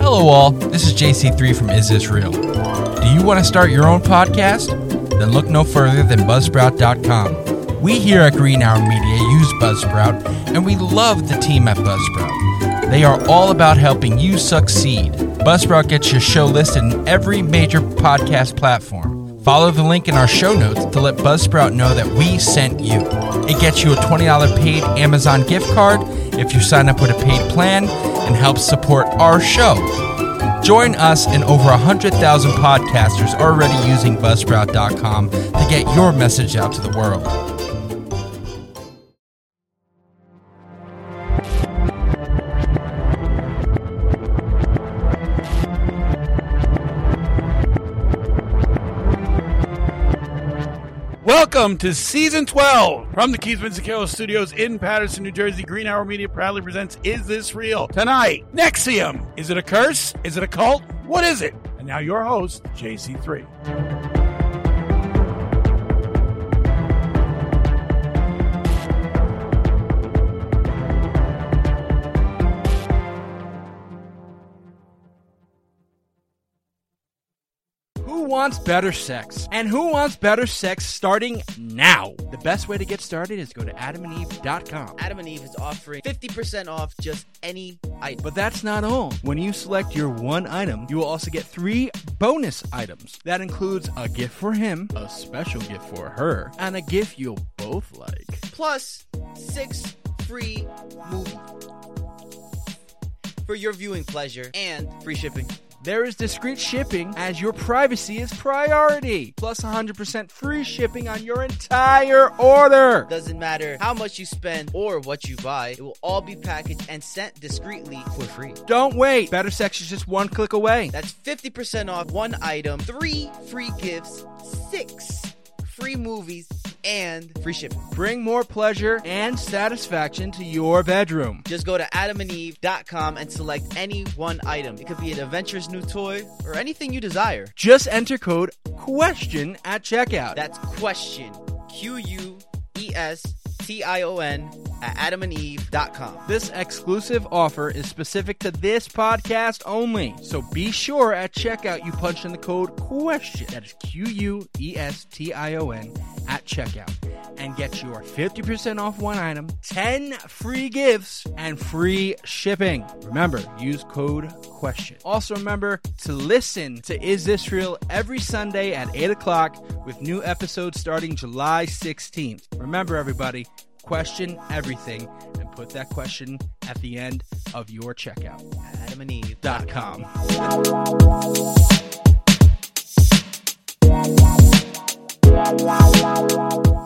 Hello, all. This is JC3 from Is This Real? Do you want to start your own podcast? Then look no further than Buzzsprout.com. We here at Green Hour Media use Buzzsprout, and we love the team at Buzzsprout. They are all about helping you succeed. Buzzsprout gets your show listed in every major podcast platform. Follow the link in our show notes to let Buzzsprout know that we sent you. It gets you a $20 paid Amazon gift card if you sign up with a paid plan and helps support our show. Join us and over 100,000 podcasters already using Buzzsprout.com to get your message out to the world. Welcome to season 12 from the Keith Vincicaro Studios in Paterson, New Jersey. Green Hour Media proudly presents Is This Real? Tonight, NXIVM. Is it a curse? Is it a cult? What is it? And now your host, JC3. Wants better sex? And who wants better sex starting now? The best way to get started is go to adamandeve.com. Adam and Eve is offering 50% off just any item. But that's not all. When you select your one item, you will also get three bonus items. That includes a gift for him, a special gift for her, and a gift you'll both like. plus six free movies for your viewing pleasure and free shipping. There is discreet shipping as your privacy is priority, plus 100% free shipping on your entire order. Doesn't matter how much you spend or what you buy, it will all be packaged and sent discreetly for free. Don't wait. Better sex is just one click away. That's 50% off one item, three free gifts, six free movies, and free shipping. Bring more pleasure and satisfaction to your bedroom. Just go to adamandeve.com and select any one item. It could be an adventurous new toy or anything you desire. Just enter code QUESTION at checkout. That's question. Q U E S T I O N at adamandeve.com. This exclusive offer is specific to this podcast only. So be sure at checkout you punch in the code QUESTION. That is Q U E S T I O N at checkout. And get your 50% off one item, 10 free gifts, and free shipping. Remember, use code QUESTION. Also, remember to listen to Is This Real every Sunday at 8 o'clock with new episodes starting July 16th. Remember, everybody, question everything and put that question at the end of your checkout. adamandeve.com. Adamandeve.com.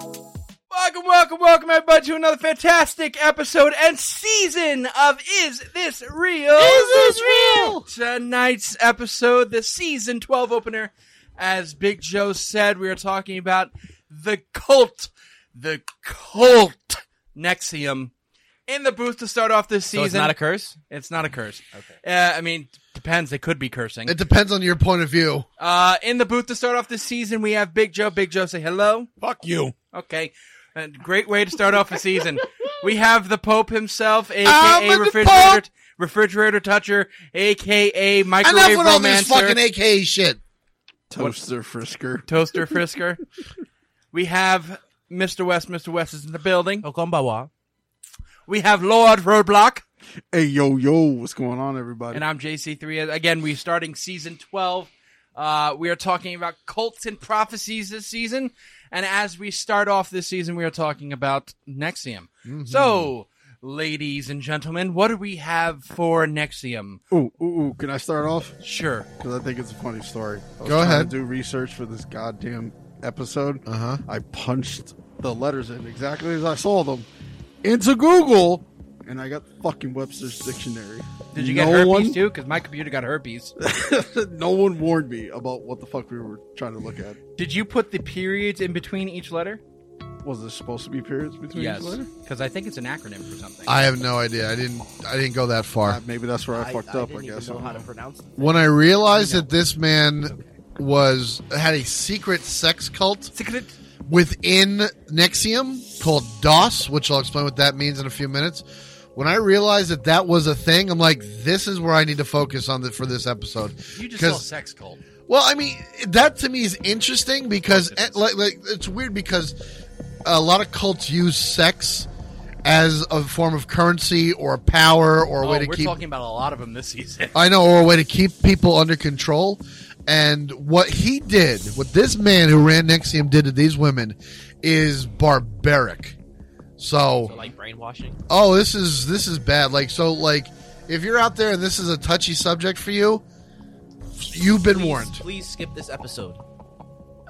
Welcome, welcome, welcome, everybody, to another fantastic episode and season of Is This Real? Is This Real? Tonight's episode, the season 12 opener. As Big Joe said, we are talking about the cult, the cult NXIVM. In the booth to start off this season. So it's not a curse? It's not a curse. Okay. Uh, I mean, depends. They could be cursing. It depends on your point of view. Uh, in the booth to start off this season, we have Big Joe. Big Joe, say hello. Fuck you. Okay. Uh, great way to start off a season. We have the Pope himself, I'm aka the refrigerator, Pope! refrigerator toucher, aka microwave Enough microwave with all this romancer, fucking AKA shit. Toaster Frisker. toaster frisker. we have Mr. West. Mr. West is in the building. Okombawa. We have Lord Roadblock, Hey, yo, yo. What's going on, everybody? and I'm JC3. Again, we're starting season 12. Uh, we are talking about cults and prophecies this season. And as we start off this season, we are talking about NXIVM. So, ladies and gentlemen, what do we have for NXIVM? Ooh, ooh, ooh, can I start off? Sure. Because I think it's a funny story. I was Go ahead. To do research for this goddamn episode. Uh huh. I punched the letters in exactly as I saw them into Google, and I got fucking Webster's dictionary. Did you get no herpes one, too? Because my computer got herpes. no one warned me about what the fuck we were trying to look at. Did you put the periods in between each letter? Was there supposed to be periods between yes. each letter? Because I think it's an acronym for something. I have no idea. I didn't. I didn't go that far. Uh, maybe that's where I, fucked up. I, didn't guess. even know I how to don't know. pronounce it. When I realized that this man was had a secret sex cult Secret. within NXIVM called DOS, which I'll explain what that means in a few minutes. When I realized that that was a thing, I'm like, this is where I need to focus on the, for this episode. You just saw sex cult. Well, I mean, that to me is interesting because it is. like, like it's weird because a lot of cults use sex as a form of currency or power or a Oh, way to we're keep talking about a lot of them this season. I know, or a way to keep people under control. And what he did, what this man who ran NXIVM did to these women, is barbaric. So, So like brainwashing. oh, this is this is bad. Like, so, like, if you're out there and this is a touchy subject for you, you've been Please, warned. Please skip this episode.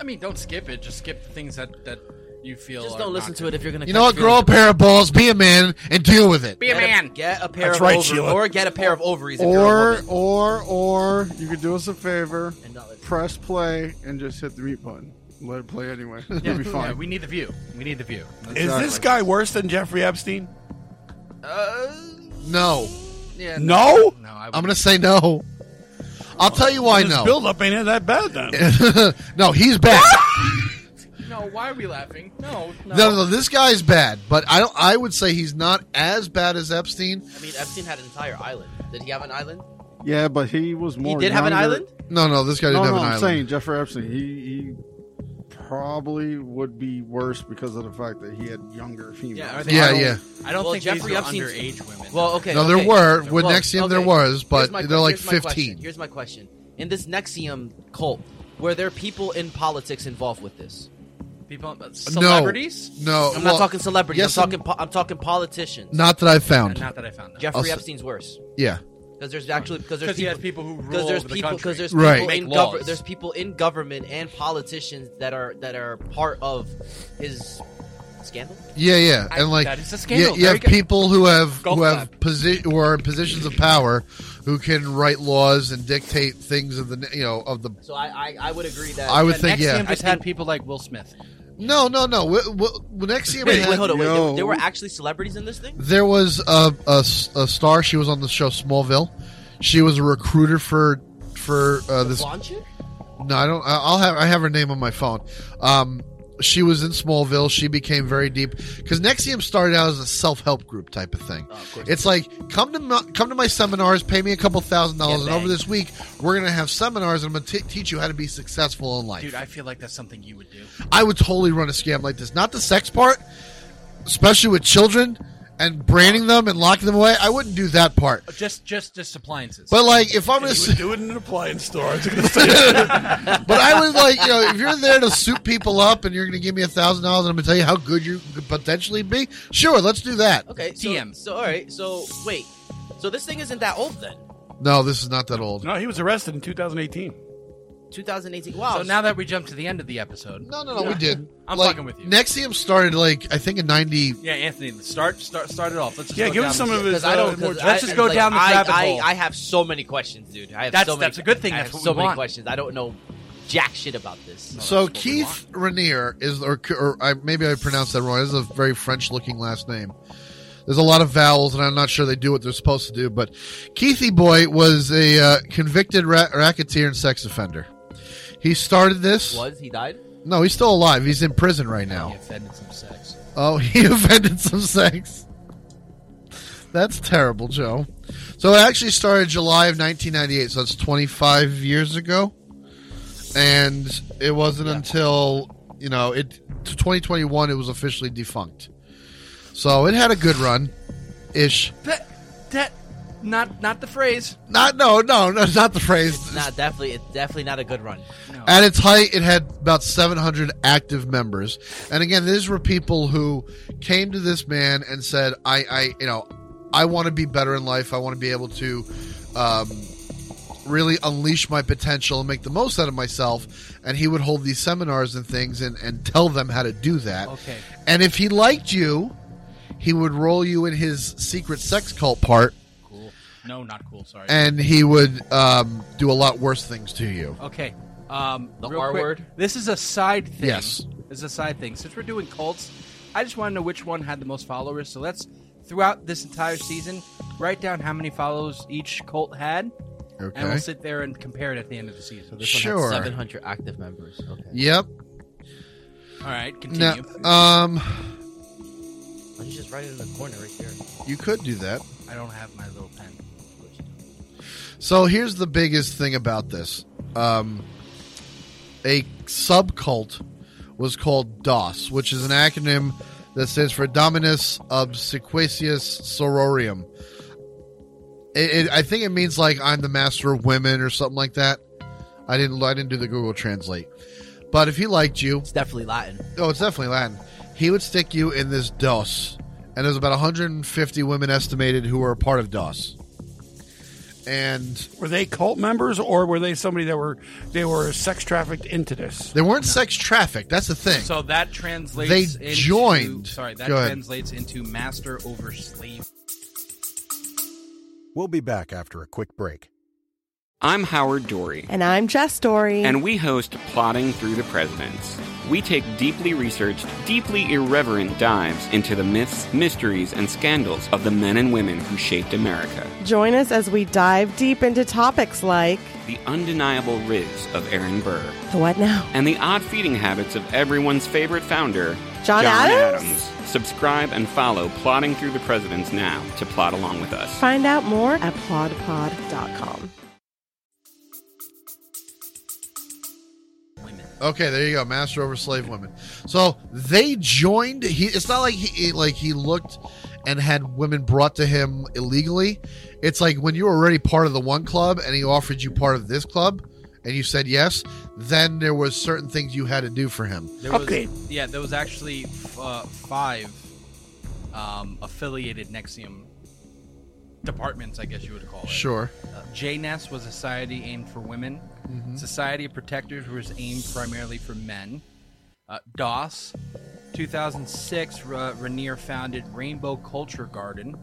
I mean, don't skip it. Just skip the things that that you feel. Just don't listen to it if you're gonna. You know what? Grow a pair of balls, be a man, and deal with it. Be a Get man. get a pair That's of right, ovaries, Sheila. or get a pair of ovaries. If you're a Or or or you could do us a favor, And press play and just hit the mute button. Let it play anyway. It'll Yeah, be yeah, fine. we need the view. We need the view. Is this guy worse than Jeffrey Epstein? Uh, No, Yeah. No? No, I I'm going to say no. I'll tell you why His no. build up ain't that bad then. no, he's bad. No, why are we laughing? No, no. No, no, this guy's bad, but I don't. I would say he's not as bad as Epstein. I mean, Epstein had an entire island. Did he have an island? Yeah, but he was more. he did have an younger- island. No, no, this guy No, didn't no, have an I'm island. saying Jeffrey Epstein. He he probably would be worse because of the fact that he had younger females. Yeah, are they- Yeah, I don't- yeah. I don't Well, think Jeffrey these are Epstein's- underage women. Well, okay. no, there okay. were with Well, NXIVM. There okay. was, but Here's my they're like here's my question. 15. Here's my question: In this NXIVM cult, were there people in politics involved with this? people, uh, celebrities. No, I'm well, not talking celebrities. yes I'm and- talking. Po- I'm talking politicians. Not that I found. Not that I found. Jeffrey I'll s- Epstein's worse yeah, because there's actually because there's Because he has people people who because rule there's over the people country. because there's Right. people Make in gov- there's people in government and politicians that are that are part of his scandal. yeah, yeah, and like that is a scandal. yeah, you Very have good. people who have Golf who have clap. posi- who are in positions of power who can write laws and dictate things of the you know of the. So I I, I would agree that I would Yeah, think NXIVM yeah. just I had think- people like Will Smith. No, no, no. W- NXIVM Wait, had- wait, hold on, wait. There, there were actually celebrities in this thing. There was a a star. She was on the show Smallville. She was a recruiter for for uh, this. Blonde? No, I don't. I- I'll have I have her name on my phone. Um, she was in Smallville. She became very deep because NXIVM started out as a self help group type of thing. Oh, of. It's like come to my, come to my seminars, pay me a couple thousand dollars, and over this week we're gonna have seminars, and I'm gonna t- teach you how to be successful in life. Dude, I feel like that's something you would do. I would totally run a scam like this. Not the sex part, especially with children and branding them and locking them away. I wouldn't do that part. Just, just, just appliances. But like, if I'm gonna, He s- do it in an appliance store. I was gonna say. but I would like, you know, if you're there to soup people up and you're gonna give me a thousand dollars and I'm gonna tell you how good you could potentially be, sure, let's do that. Okay, so, TM. So all right, so wait, so this thing isn't that old then? No, this is not that old. no, he was arrested in 2018. 2018. Wow. so now that we jump to the end of the episode, No, no, no, we did. I'm like, fucking with you. NXIVM started like I think in '90. yeah, Anthony, start, start, start it off. Let's just Yeah, go give down us some this- of his. I don't. uh, more- 'cause let's I- just go like, down the I, rabbit I, hole. I have so many questions, dude. I have That's- so many. that's a good thing. I That's have what so we many want. questions. I don't know jack shit about this. So Keith Raniere is, or, or I, maybe I pronounced that wrong. This is a very French-looking last name. There's a lot of vowels, and I'm not sure they do what they're supposed to do. But Keithy Boy was a uh, convicted ra- racketeer and sex offender. He started this. Was he died? No, he's still alive. He's in prison right He now. offended some sex. Oh, he offended some sex. That's terrible, Joe. So it actually started July of 1998, so that's 25 years ago. And it wasn't until, you know, it to 2021 it was officially defunct. So it had a good run ish. That, that, not, not the phrase. Not no, no, no, not the phrase. Not definitely. It's definitely not a good run. At its height, it had about 700 active members. And again, these were people who came to this man and said, I, I you know, I want to be better in life. I want to be able to um, really unleash my potential and make the most out of myself. And he would hold these seminars and things and, and tell them how to do that. Okay. And if he liked you, he would roll you in his secret sex cult part Cool. No, not cool. Sorry. and he would um, do a lot worse things to you. Okay. Um, The R quick, word? This is a side thing. Yes. This is a side thing. Since we're doing cults, I just want to know which one had the most followers. So let's, throughout this entire season, write down how many followers each cult had, Okay. and we'll sit there and compare it at the end of the season. This one Sure. had 700 active members. Okay. Yep. All right, Now, continue. um, can just write it in the corner right there. You could do that. I don't have my little pen. So here's the biggest thing about this. Um, a subcult was called DOS, which is an acronym that stands for Dominus Obsequious Sororium. It, it, I think it means like I'm the master of women or something like that. I didn't I didn't do the Google Translate. But if he liked you, It's definitely Latin. oh, it's definitely Latin. He would stick you in this DOS, and there's about 150 women estimated who were a part of DOS. And Were they cult members or were they somebody that were they were sex trafficked into this? They weren't sex trafficked. That's the thing. So that translates. They into, joined. Sorry, that translates into master over slave. We'll be back after a quick break. I'm Howard Dorre, And I'm Jess Dorre. and we host Plodding Through the Presidents. We take deeply researched, deeply irreverent dives into the myths, mysteries, and scandals of the men and women who shaped America. Join us as we dive deep into topics like The undeniable riz of Aaron Burr, the what now? and the odd feeding habits of everyone's favorite founder, John Adams? Subscribe and follow Plodding Through the Presidents now to plot along with us. Find out more at plodpod.com. Okay, there you go. Master over slave women. So they joined. He. It's not like he like he looked and had women brought to him illegally. It's like when you were already part of the one club and he offered you part of this club, and you said yes. Then there was certain things you had to do for him. There was, Okay. Yeah, there was actually uh, five um, affiliated NXIVM departments, I guess you would call it. Sure. Uh, JNES was a society aimed for women. Society of Protectors was aimed primarily for men. Uh, DOS, 2006, Ra- Raniere founded Rainbow Culture Garden,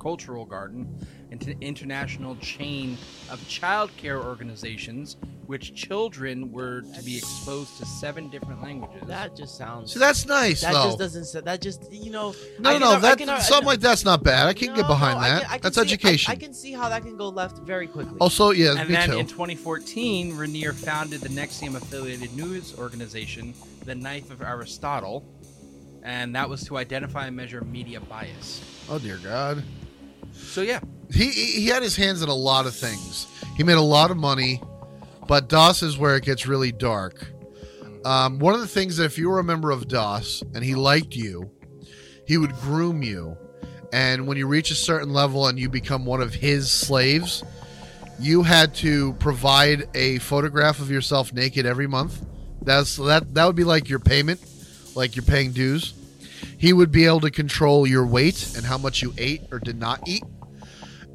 Cultural Garden, an international chain of child care organizations, which children were to be exposed to seven different languages. That just sounds. See, that's nice that though. just doesn't. sa- That just you know. no, I no, can- no. That can- I- something like that's not bad. I can No, get behind no, I that. can- I can that's see- I- education. I, can see how that can go left very quickly. also, yeah, and me then too. in 2014, Raniere founded the NXIVM affiliated news organization, The Knife of Aristotle, and that was to identify and measure media bias. oh dear God. So yeah, he he had his hands in a lot of things. He made a lot of money, but DOS is where it gets really dark. Um, one of the things that if you were a member of DOS and he liked you, he would groom you, and when you reach a certain level and you become one of his slaves, you had to provide a photograph of yourself naked every month. That's that that would be like your payment, like you're paying dues. He would be able to control your weight and how much you ate or did not eat.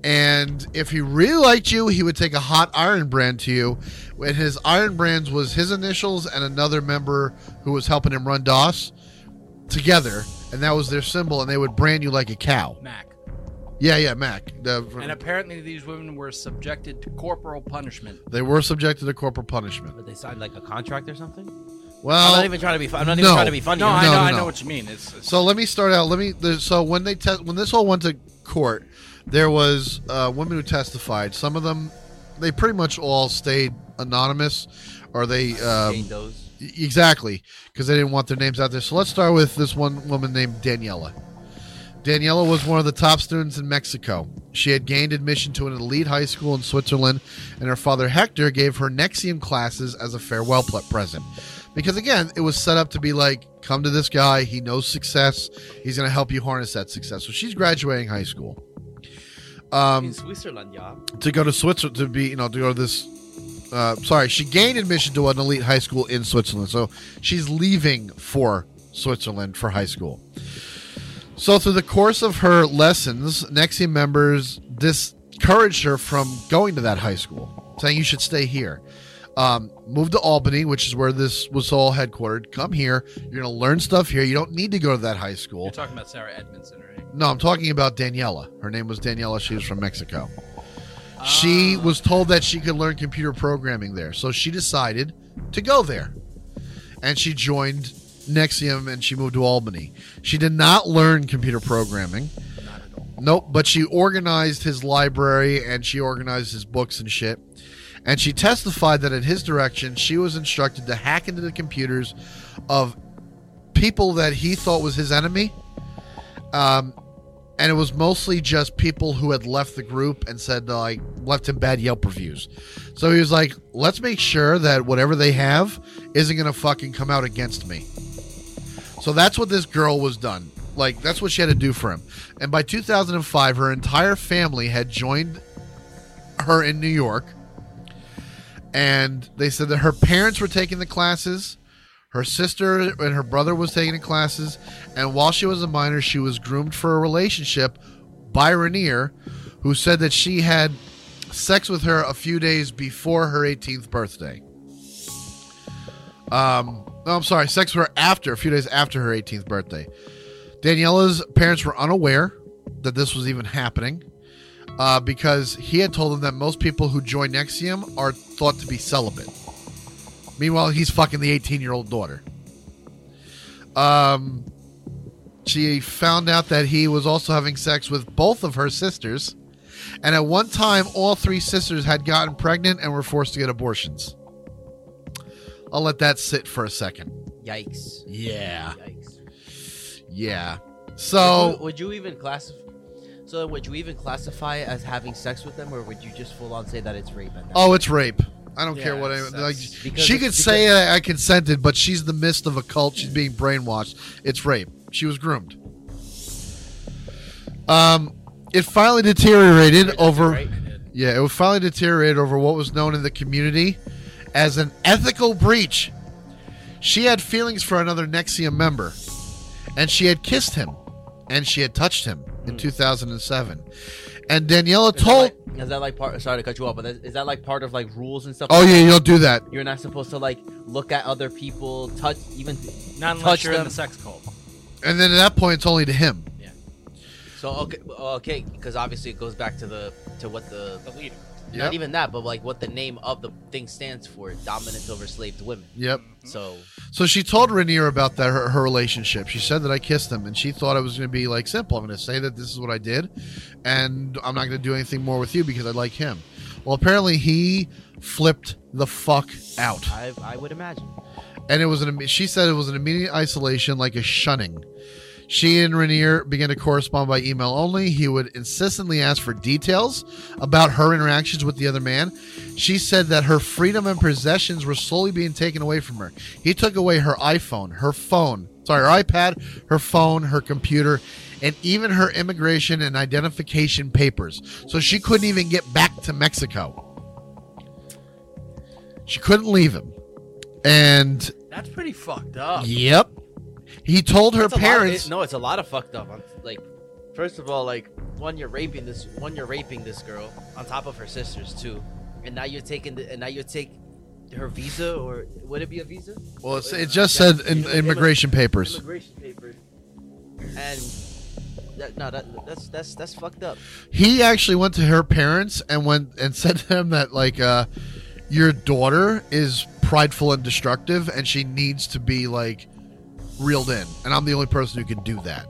And if he really liked you, he would take a hot iron brand to you. And his iron brands was his initials and another member who was helping him run DOS together. And that was their symbol. And they would brand you like a cow. Mack. Yeah, yeah, Mack. The- And apparently, these women were subjected to corporal punishment. they were subjected to corporal punishment. But they signed like a contract or something. Well, I'm not even trying to be. fu- I'm not no. even trying to be funny. No, I'm I No, know, no, I know what you mean. It's, it's So let me start out. Let me. there's- So when they te- when this all went to court, there was uh, women who testified. Some of them, they pretty much all stayed anonymous, or they um, Jane Doe's. exactly because they didn't want their names out there. So let's start with this one woman named Daniela. Daniela was one of the top students in Mexico. She had gained admission to an elite high school in Switzerland, and her father Hector gave her NXIVM classes as a farewell present. Because again, it was set up to be like, come to this guy, he knows success, he's going to help you harness that success. So she's graduating high school. Um, in Switzerland, yeah. to go to Switzerland to be you know to go to this uh, sorry she gained admission to an elite high school in Switzerland so she's leaving for Switzerland for high school so through the course of her lessons NXIVM members discouraged her from going to that high school saying you should stay here um, move to Albany which is where this was all headquartered come here you're gonna learn stuff here you don't need to go to that high school you're talking about Sarah Edmondson, right? no, I'm talking about Daniela. Her name was Daniela. She was from Mexico. She was told that she could learn computer programming there. So she decided to go there. And she joined NXIVM and she moved to Albany. She did not learn computer programming. Nope, but she organized his library and she organized his books and shit. And she testified that at his direction, she was instructed to hack into the computers of people that he thought was his enemy Um, and it was mostly just people who had left the group and said like left him bad Yelp reviews. So he was like, "Let's make sure that whatever they have isn't gonna fucking come out against me." So that's what this girl was done. Like that's what she had to do for him. And by 2005, her entire family had joined her in New York. And they said that her parents were taking the classes, her sister and her brother was taking the classes, and while she was a minor, she was groomed for a relationship by Raniere, who said that she had sex with her a few days before her 18th birthday. Um, no, I'm sorry, sex with her after, a few days after her 18th birthday. Daniela's parents were unaware that this was even happening uh, because he had told them that most people who join NXIVM are thought to be celibate. Meanwhile, he's fucking the 18 year old daughter. Um, she found out that he was also having sex with both of her sisters. And at one time, all three sisters had gotten pregnant and were forced to get abortions. I'll let that sit for a second. Yikes. Yeah. Yikes. Yeah. Would So, you, would you even classify? So would you even classify it as having sex with them, or would you just full on say that it's rape? At oh, it's rape. I don't Yeah, care what I like. She could say I, I consented, but she's the midst of a cult. She's being brainwashed. It's rape. She was groomed. Um, it finally deteriorated over. right? Yeah, it was finally deteriorated over what was known in the community as an ethical breach. She had feelings for another NXIVM member, and she had kissed him, and she had touched him in 2007. And Daniela Hmm. Is that told, like- Is that like part? Sorry to cut you off, but is is that like part of like rules and stuff? "Oh yeah, you don't do that." You're not supposed to like look at other people, touch even Not unless touch you're in them. the sex cult. And then at that point, it's only to him. Yeah. So okay, okay, because obviously it goes back to the to what the The leader. Yep. not even that, but like what the name of the thing stands for: dominance over slave to women. Yep. So So she told Raniere about that her, her relationship. She said that I kissed him, and she thought it was going to be like simple. I'm going to say that this is what I did, and I'm not going to do anything more with you because I like him. Well, apparently he flipped the fuck out, I I would imagine. and it was an. She said it was an immediate isolation, like a shunning. She and Raniere began to correspond by email only. He would insistently ask for details about her interactions with the other man. She said that her freedom and possessions were slowly being taken away from her. He took away her iPhone, her phone, sorry, her iPad, her phone, her computer, and even her immigration and identification papers. So she couldn't even get back to Mexico. She couldn't leave him. And That's pretty fucked up. yep. He told her That's a lot of- parents it- no, it's a lot of fucked up. I'm, like, first of all, like one you're raping this one you're raping this girl on top of her sisters too, and now you're taking the and now you're take her visa or would it be a visa? Well, it's, it just said in, Immi- immigration papers. Immigration papers. And that, no, that, that's that's that's fucked up. He actually went to her parents and went and said to them that like uh, your daughter is prideful and destructive, and she needs to be like reeled in, and I'm the only person who can do that.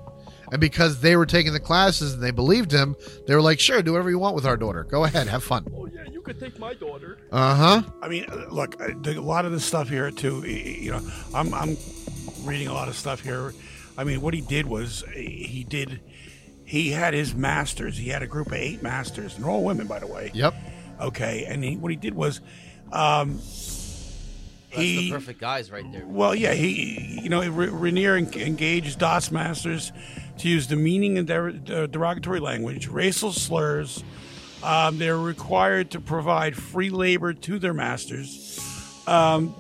And because they were taking the classes and they believed him, they were like, "Sure, do whatever you want with our daughter. Go ahead, have fun." Oh yeah, you could take my daughter. Uh huh. I mean, uh, look, uh, a lot of this stuff here too. y- y- You know, I'm I'm reading a lot of stuff here. I mean, what he did was uh, he did. He had his masters. He had a group of eight masters, and they're all women, by the way. Yep. Okay, and he, what he did was, um, That's he the perfect guys right there. well, yeah, he, you know, R- Raniere en- engaged DOS masters to use demeaning and der- der- derogatory language, racial slurs. Um, they're required to provide free labor to their masters. Um,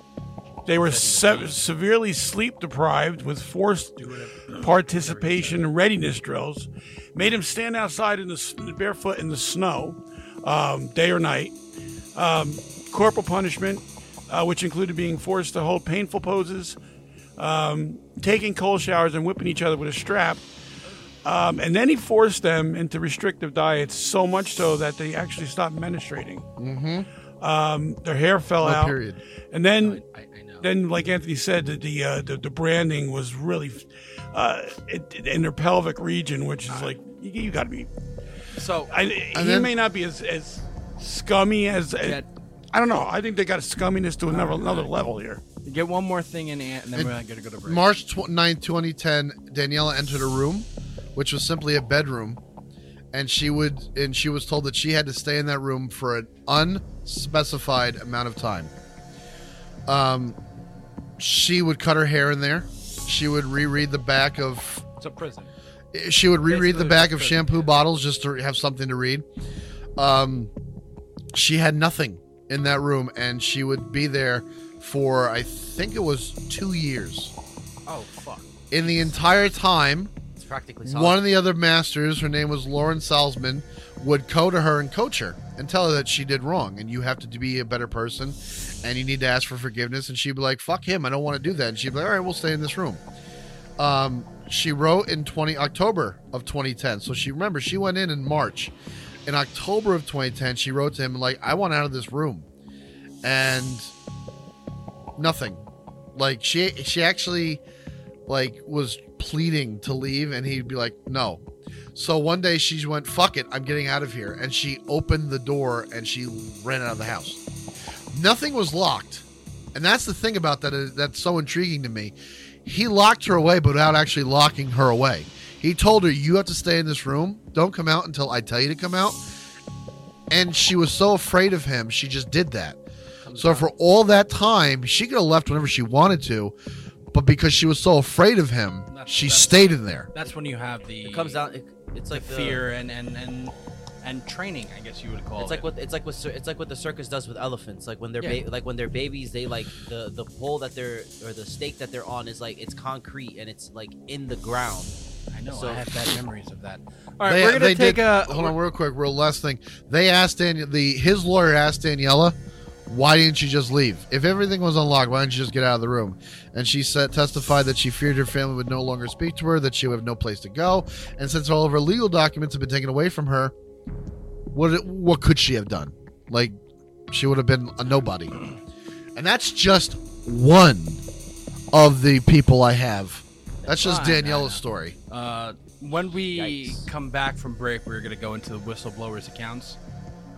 they were se- severely sleep deprived with forced participation in readiness drills. Made him stand outside in the s- barefoot in the snow, um, day or night. Um, corporal punishment, uh, which included being forced to hold painful poses, um, taking cold showers, and whipping each other with a strap. Um, and then he forced them into restrictive diets so much so that they actually stopped menstruating. Mm-hmm. Um, their hair fell No out. period. And then, then like Anthony said, the the, uh, the, the branding was really uh, it, in their pelvic region, which is like you, you got to be. So I, he then- may not be as, as scummy as Yeah. I don't know. I think they got a scumminess to another another level here. get one more thing in, Ant, and then It- we're gonna go to break. March tw- 9, 2010, Daniela entered a room which was simply a bedroom, and she would and she was told that she had to stay in that room for an unspecified amount of time. Um, she would cut her hair in there. She would reread the back of It's a prison. she would reread the Basically, back of shampoo bottles just to have something to read. Um, she had nothing in that room, and she would be there for I think it was two years. Oh fuck. In the entire time, It's practically one of the other masters, her name was Lauren Salzman, would go to her and coach her and tell her that she did wrong and you have to be a better person and you need to ask for forgiveness. And she'd be like, fuck him, I don't want to do that. And she'd be like, all right, we'll stay in this room. Um, she wrote in 20 October of 2010. So she remember she went in in March. In October of 2010, she wrote to him like, "I want out of this room," and nothing. Like she she actually like was pleading to leave, and he'd be like, "No." So one day she went, "Fuck it, I'm getting out of here," and she opened the door and she ran out of the house. Nothing was locked, and that's the thing about that is, that's so intriguing to me. He locked her away, but without actually locking her away. He told her, "You have to stay in this room. Don't come out until I tell you to come out." And she was so afraid of him, she just did that. So for all that time, she could have left whenever she wanted to, but because she was so afraid of him, That's- she that's- stayed in there. That's when you have the It comes down. It, it's like the, fear and and and and training. I guess you would call It's it. like what it's like what it's like what the circus does with elephants. Like when they're Yeah. ba- like when they're babies, they like the the pole that they're or the stake that they're on is like it's concrete and it's like in the ground. I know. so- I have bad memories of that. All right, They- we're gonna take did- a. hold on real quick, real last thing. They asked Daniel the his lawyer asked Daniela, why didn't you just leave? If everything was unlocked, why didn't you just get out of the room? And she said testified that she feared her family would no longer speak to her, that she would have no place to go, and since all of her legal documents have been taken away from her, what what could she have done? Like she would have been a nobody. And that's just one of the people I have. That's just Fine, I Daniela's story. Uh, when we Yikes. come back from break, we're gonna go into the whistleblowers' accounts.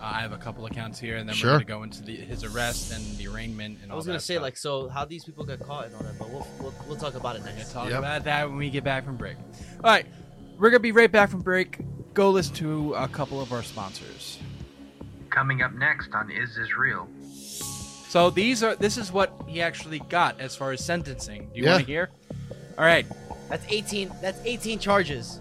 Uh, I have a couple accounts here, and then Sure. we're gonna go into the, his arrest and the arraignment and I all was gonna that say stuff. like so how these people get caught and all that, but we'll we'll, we'll talk about it We're gonna talk Yep. about that when we get back from break. All right, we're gonna be right back from break. Go listen to a couple of our sponsors. Coming up next on Is This Real? So these are this is what he actually got as far as sentencing. Do you Yeah. want to hear? All right. That's 18. That's 18 charges.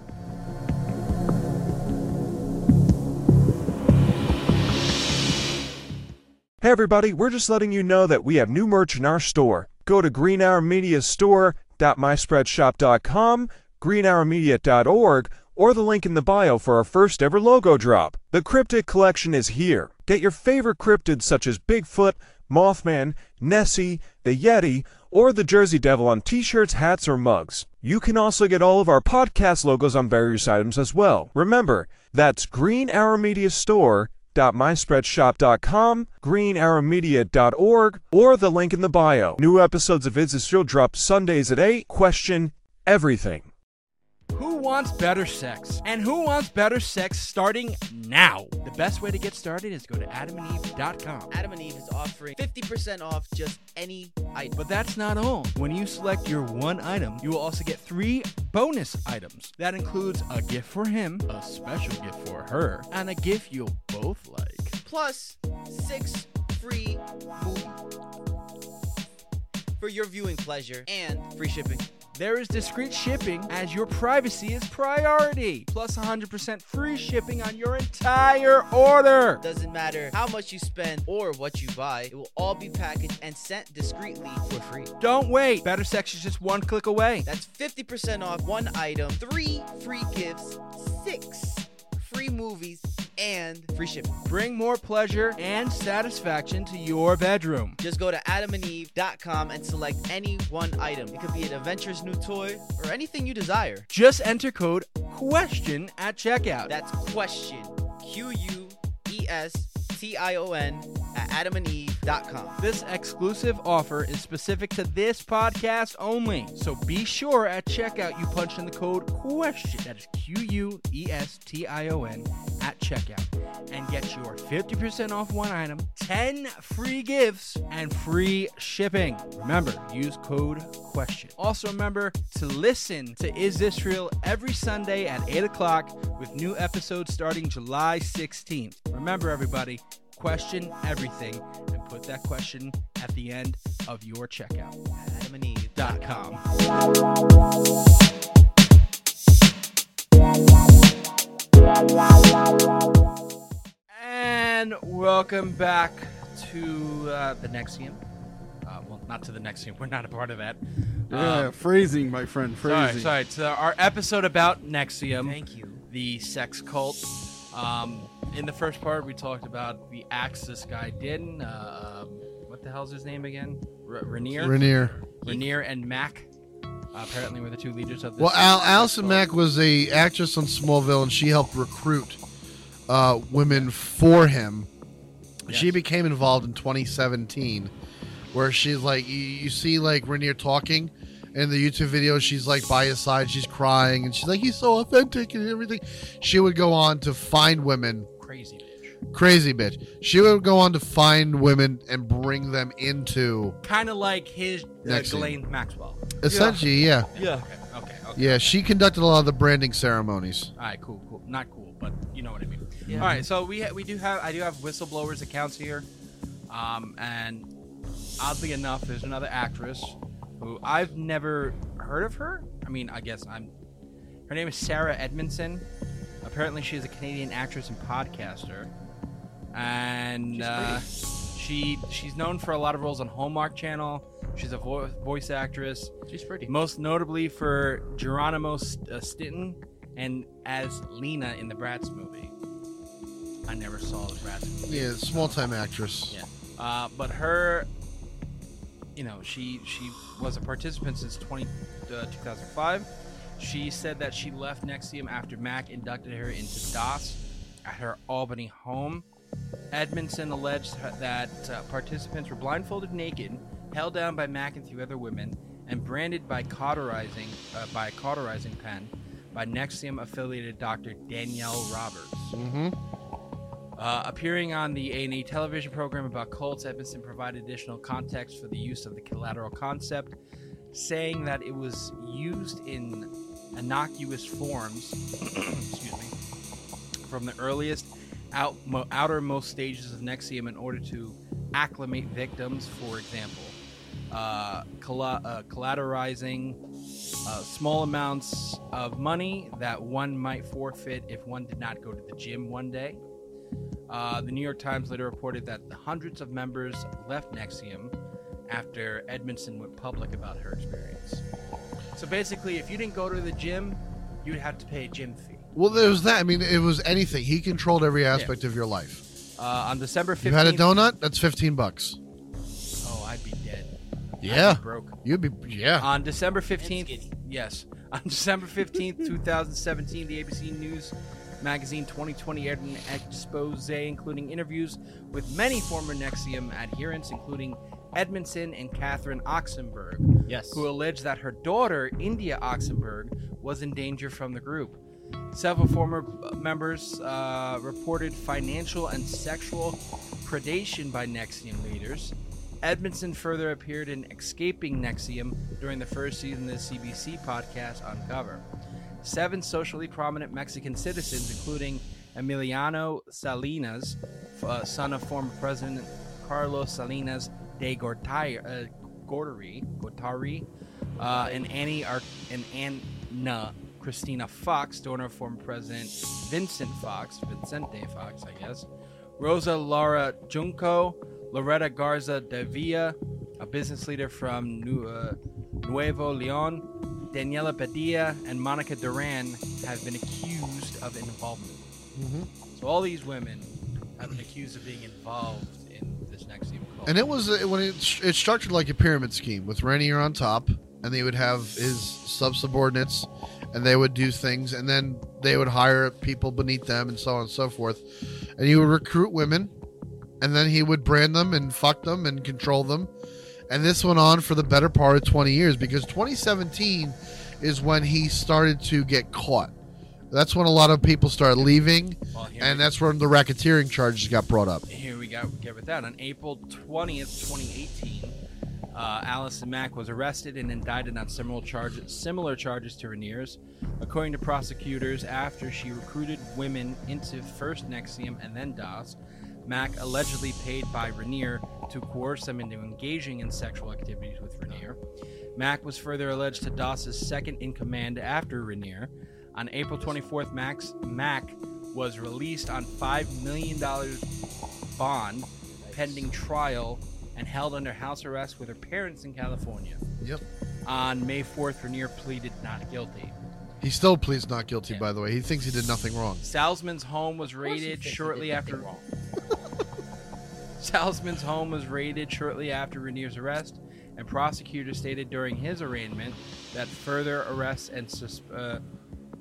Hey everybody, we're just letting you know that we have new merch in our store. Go to greenhourmediastore.myspreadshop.com, greenhourmedia.org, or the link in the bio for our first ever logo drop. The Cryptid collection is here. Get your favorite cryptids such as Bigfoot, Mothman, Nessie, the Yeti, or the Jersey Devil on t-shirts, hats, or mugs. You can also get all of our podcast logos on various items as well. Remember, that's Green Hour Media Store greenhourmedia.org, or the link in the bio. New episodes of Is This Real drop Sundays at 8. Question everything. Who wants better sex? And who wants better sex starting now? The best way to get started is go to adamandeve.com. Adam and Eve is offering 50% off just any item. But that's not all. When you select your one item, you will also get three bonus items. That includes a gift for him, a special gift for her, and a gift you'll both like. Plus six free movies for your viewing pleasure and free shipping. There is discreet shipping as your privacy is priority. Plus 100% free shipping on your entire order. Doesn't matter how much you spend or what you buy, it will all be packaged and sent discreetly for free. Don't wait. Better sex is just one click away. That's 50% off one item, three free gifts, six free movies, and free shipping. Bring more pleasure and satisfaction to your bedroom. Just go to adamandeve.com and select any one item. It could be an adventurous new toy or anything you desire. Just enter code QUESTION at checkout. That's question. Q U E S T I O N at adamandeve.com. This exclusive offer is specific to this podcast only. So be sure at checkout you punch in the code QUESTION. That is Q U E S T I O N at checkout and get your 50% off one item, 10 free gifts, and free shipping. Remember, use code QUESTION. Also, remember to listen to Is This Real every Sunday at 8 o'clock with new episodes starting July 16th. Remember, everybody, question everything and put that question at the end of your checkout. AdamandEve.com. And welcome back to uh, the NXIVM. Uh, well, not to the NXIVM. We're not a part of that. Yeah, Um, phrasing, my friend. Sorry, Phrasing. sorry. To our episode about NXIVM. Thank you. The sex cult. Um, in the first part, we talked about the acts this guy did. Uh, um, what the hell's his name again? R- Raniere. Raniere. Raniere and Mack. Uh, apparently, were the two leaders of this. Well, Al- sex Allison. Mack was a actress on Smallville, and she helped recruit uh, women for him. She became involved in 2017, where she's like, you, you see like Raniere talking in the YouTube video. She's like by his side, she's crying, and she's like, he's so authentic and everything. She would go on to find women. Crazy bitch. Crazy bitch. She would go on to find women and bring them into. Kind of like his uh, NXIVM. Ghislaine Maxwell. Essentially, yeah. Yeah. Okay. Okay. okay. Yeah, she conducted a lot of the branding ceremonies. All right, cool, cool. Not cool, but you know what I mean. Yeah. All right, so we ha- we do have I do have whistleblowers accounts here, um, and oddly enough, there's another actress who I've never heard of her. I mean, I guess I'm. Her name is Sarah Edmondson. Apparently, she is a Canadian actress and podcaster, and uh, she she's known for a lot of roles on Hallmark Channel. She's a vo- voice actress. She's pretty. Most notably for Geronimo St- uh, Stinton and as Lena in the Bratz movie. I never saw the Bratz movie. Yeah, small time actress. Yeah. Uh, but her, you know, she she was a participant since 20, uh, 2005. She said that she left NXIVM after Mack inducted her into DOS at her Albany home. Edmondson alleged that uh, participants were blindfolded naked, held down by Mack and three other women, and branded by cauterizing uh, by a cauterizing pen by NXIVM affiliated Dr. Danielle Roberts. Mm-hmm. Uh, appearing on the A&E television program about cults, Edmondson provided additional context for the use of the collateral concept, saying that it was used in innocuous forms, excuse me, from the earliest out, mo, outermost stages of NXIVM in order to acclimate victims, for example, uh, colla- uh, collateralizing uh, small amounts of money that one might forfeit if one did not go to the gym one day. Uh, the New York Times later reported that the hundreds of members left NXIVM after Edmondson went public about her experience. So basically, if you didn't go to the gym, you'd have to pay a gym fee. Well, there was that. I mean, it was anything. He controlled every aspect of your life. Uh, on December 15th, You had a donut? That's 15 bucks. Oh, I'd be dead. Yeah. I'd be broke. You'd be, yeah. On December 15th, yes. On December 15th, 2017, the ABC News magazine 2020 aired an expose including interviews with many former NXIVM adherents, including Edmondson and Catherine Oxenberg, Yes. who alleged that her daughter, India Oxenberg, was in danger from the group. Several former uh, members uh, reported financial and sexual predation by NXIVM leaders. Edmondson further appeared in Escaping NXIVM during the first season of the CBC podcast Uncover. Seven socially prominent Mexican citizens, including Emiliano Salinas, uh, son of former President Carlos Salinas de Gortari, uh, Gortari, Gortari uh, and Annie Ar- and Anna Christina Fox, daughter of former President Vincent Fox, Vicente Fox, I guess. Rosa Laura Junco, Loretta Garza de Villa, a business leader from New, uh, Nuevo Leon, Daniela Padilla, and Monica Duran have been accused of involvement. So all these women have been accused of being involved in this cult. And it was when it, it's structured like a pyramid scheme with Raniere on top, and they would have his sub subordinates, and they would do things, and then they would hire people beneath them, and so on and so forth. And he would recruit women, and then he would brand them and fuck them and control them. And this went on for the better part of 20 years because 2017 is when he started to get caught. That's when a lot of people started leaving, Well, and that's when the racketeering charges got brought up. Here we go. Get with that. On April 20th, 2018, uh, Allison Mack was arrested and indicted on similar charges, similar charges to Raniere's. According to prosecutors, after she recruited women into first NXIVM and then DOS, Mack allegedly paid by Raniere to coerce them into engaging in sexual activities with Raniere. Mack was further alleged to DOS's second in command after Raniere. On April 24th, Max, Mack was released on $5 million bond pending trial and held under house arrest with her parents in California. Yep. On May 4th, Raniere pleaded not guilty. He still pleads not guilty, by the way. He thinks he did nothing wrong. Salzman's home was raided shortly after. Salzman's home was raided shortly after Raniere's arrest, and prosecutors stated during his arraignment that further arrests and sus- uh,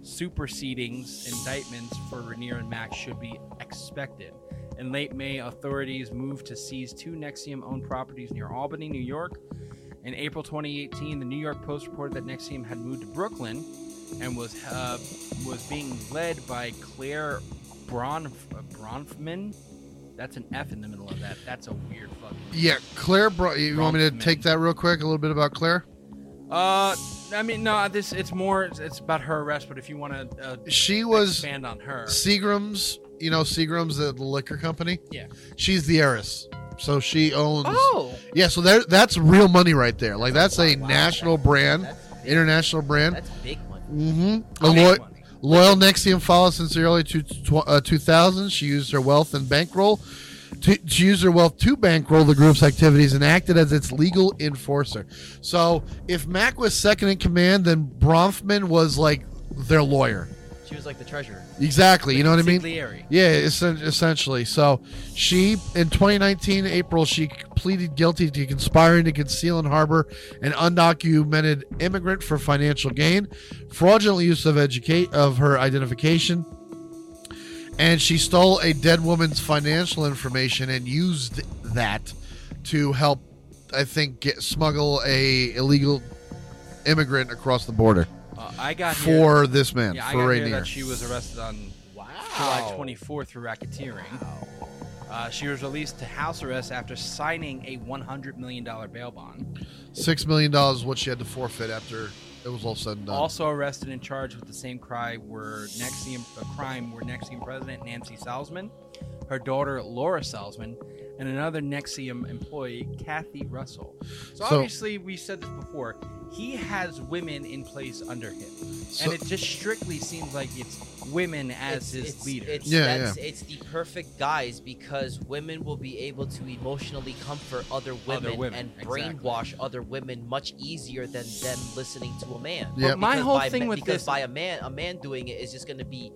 supersedings indictments for Raniere and Max should be expected. In late May, authorities moved to seize two NXIVM-owned properties near Albany, New York. In April 2018, the New York Post reported that NXIVM had moved to Brooklyn and was uh, was being led by Claire Bronf- uh, Bronfman. That's an F in the middle of that. That's a weird fucking. Yeah, Claire. Bro- you want me to take that real quick? A little bit about Claire. Uh, I mean, no. This it's more. It's about her arrest. But if you want to, uh, She was expand on her. Seagram's. You know Seagram's, the, the liquor company. Yeah. She's the heiress, so she owns. Oh. Yeah, so there, that's real money right there. Like that's a national brand, international brand. That's big money. Mm-hmm. A lo- loyal NXIVM follower since the early two, tw- uh, 2000s. She used her wealth and bankroll. To, she used her wealth to bankroll the group's activities and acted as its legal enforcer. So, if Mack was second in command, then Bronfman was like their lawyer. She was like the treasurer. Exactly. You know what I mean? Yeah, essentially. So she, in 2019 April, she pleaded guilty to conspiring to conceal and harbor an undocumented immigrant for financial gain, fraudulent use of educate of her identification, and she stole a dead woman's financial information and used that to help, I think, get, smuggle a illegal immigrant across the border. Uh, I got for here- this man Yeah, I for got here Raniere. that she was arrested on July 24th for racketeering. Uh, she was released to house arrest after signing a 100 million dollar bail bond. Six million dollars is what she had to forfeit after it was all said and done. Also arrested and charged with the same crime were NXIVM a crime were NXIVM president Nancy Salzman, her daughter Laura Salzman, and another NXIVM employee Kathy Russell. So, So- obviously, we said this before. He has women in place under him, So- and it just strictly seems like it's women as his it's, leaders. It's, Yeah, that's, yeah. it's the perfect guys because women will be able to emotionally comfort other women, women, and exactly. brainwash other women much easier than them listening to a man. Yep. But my whole thing ma- with because this- by a man, a man doing it is just going to be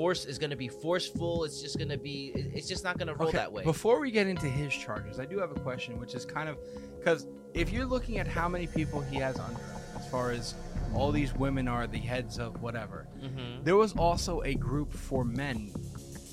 force is going to be forceful. It's just going to be. It's just not going to roll Okay, that way. Before we get into his charges, I do have a question, which is kind of because if you're looking at how many people he has under him, as far as all these women are the heads of whatever, Mhm. there was also a group for men.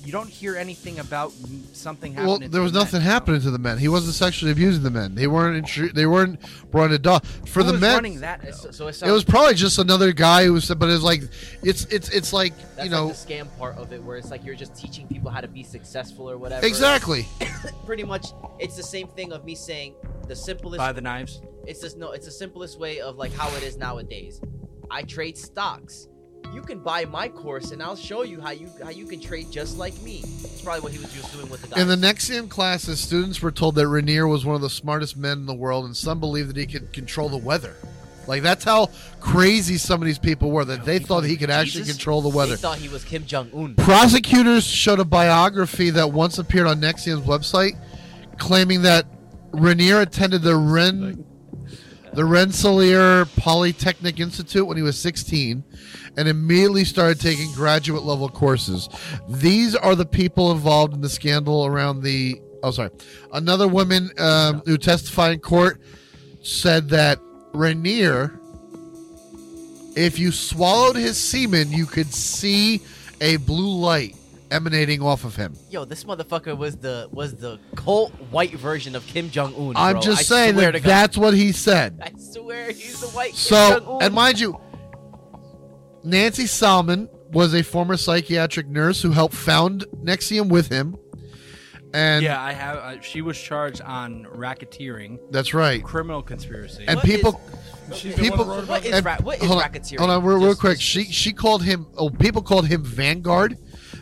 You don't hear anything about something happening. well, to there was the men. nothing happening to the men. He wasn't sexually abusing the men. They weren't. Intru- they weren't brought to dog for Who the was men. running that? It's- though? so it, It was probably just another guy who was. But it's like, it's it's it's like That's you know like the scam part of it, where it's like you're just teaching people how to be successful or whatever. exactly. Pretty much, it's the same thing of me saying the simplest. Buy the knives. It's just no. It's the simplest way of like how it is nowadays. I trade stocks. You can buy my course, and I'll show you how you how you can trade just like me. It's probably what he was just doing with the guy. In the NXIVM classes, students were told that Raniere was one of the smartest men in the world, and some believed that he could control the weather. Like that's how crazy some of these people were that they thought he could actually Jesus? control the weather. They thought he was Kim Jong Un. Prosecutors showed a biography that once appeared on NXIVM's website, claiming that Raniere attended the Ren, the Rensselaer Polytechnic Institute when he was 16, and immediately started taking graduate level courses. These are the people involved in the scandal around the. Oh, sorry. Another woman um, who testified in court said that Raniere, if you swallowed his semen, you could see a blue light emanating off of him. Yo, this motherfucker was the was the cult white version of Kim Jong Un. I'm just saying that that's what he said. I swear he's the white Kim So, and mind you, Nancy Salzman was a former psychiatric nurse who helped found NXIVM with him. And yeah, I have. Uh, she was charged on racketeering. That's right. Criminal conspiracy. and people She's the one people who wrote What is and- ra- what is hold on, racketeering? Hold on, real, real Just- quick. She she called him. Oh, people called him Vanguard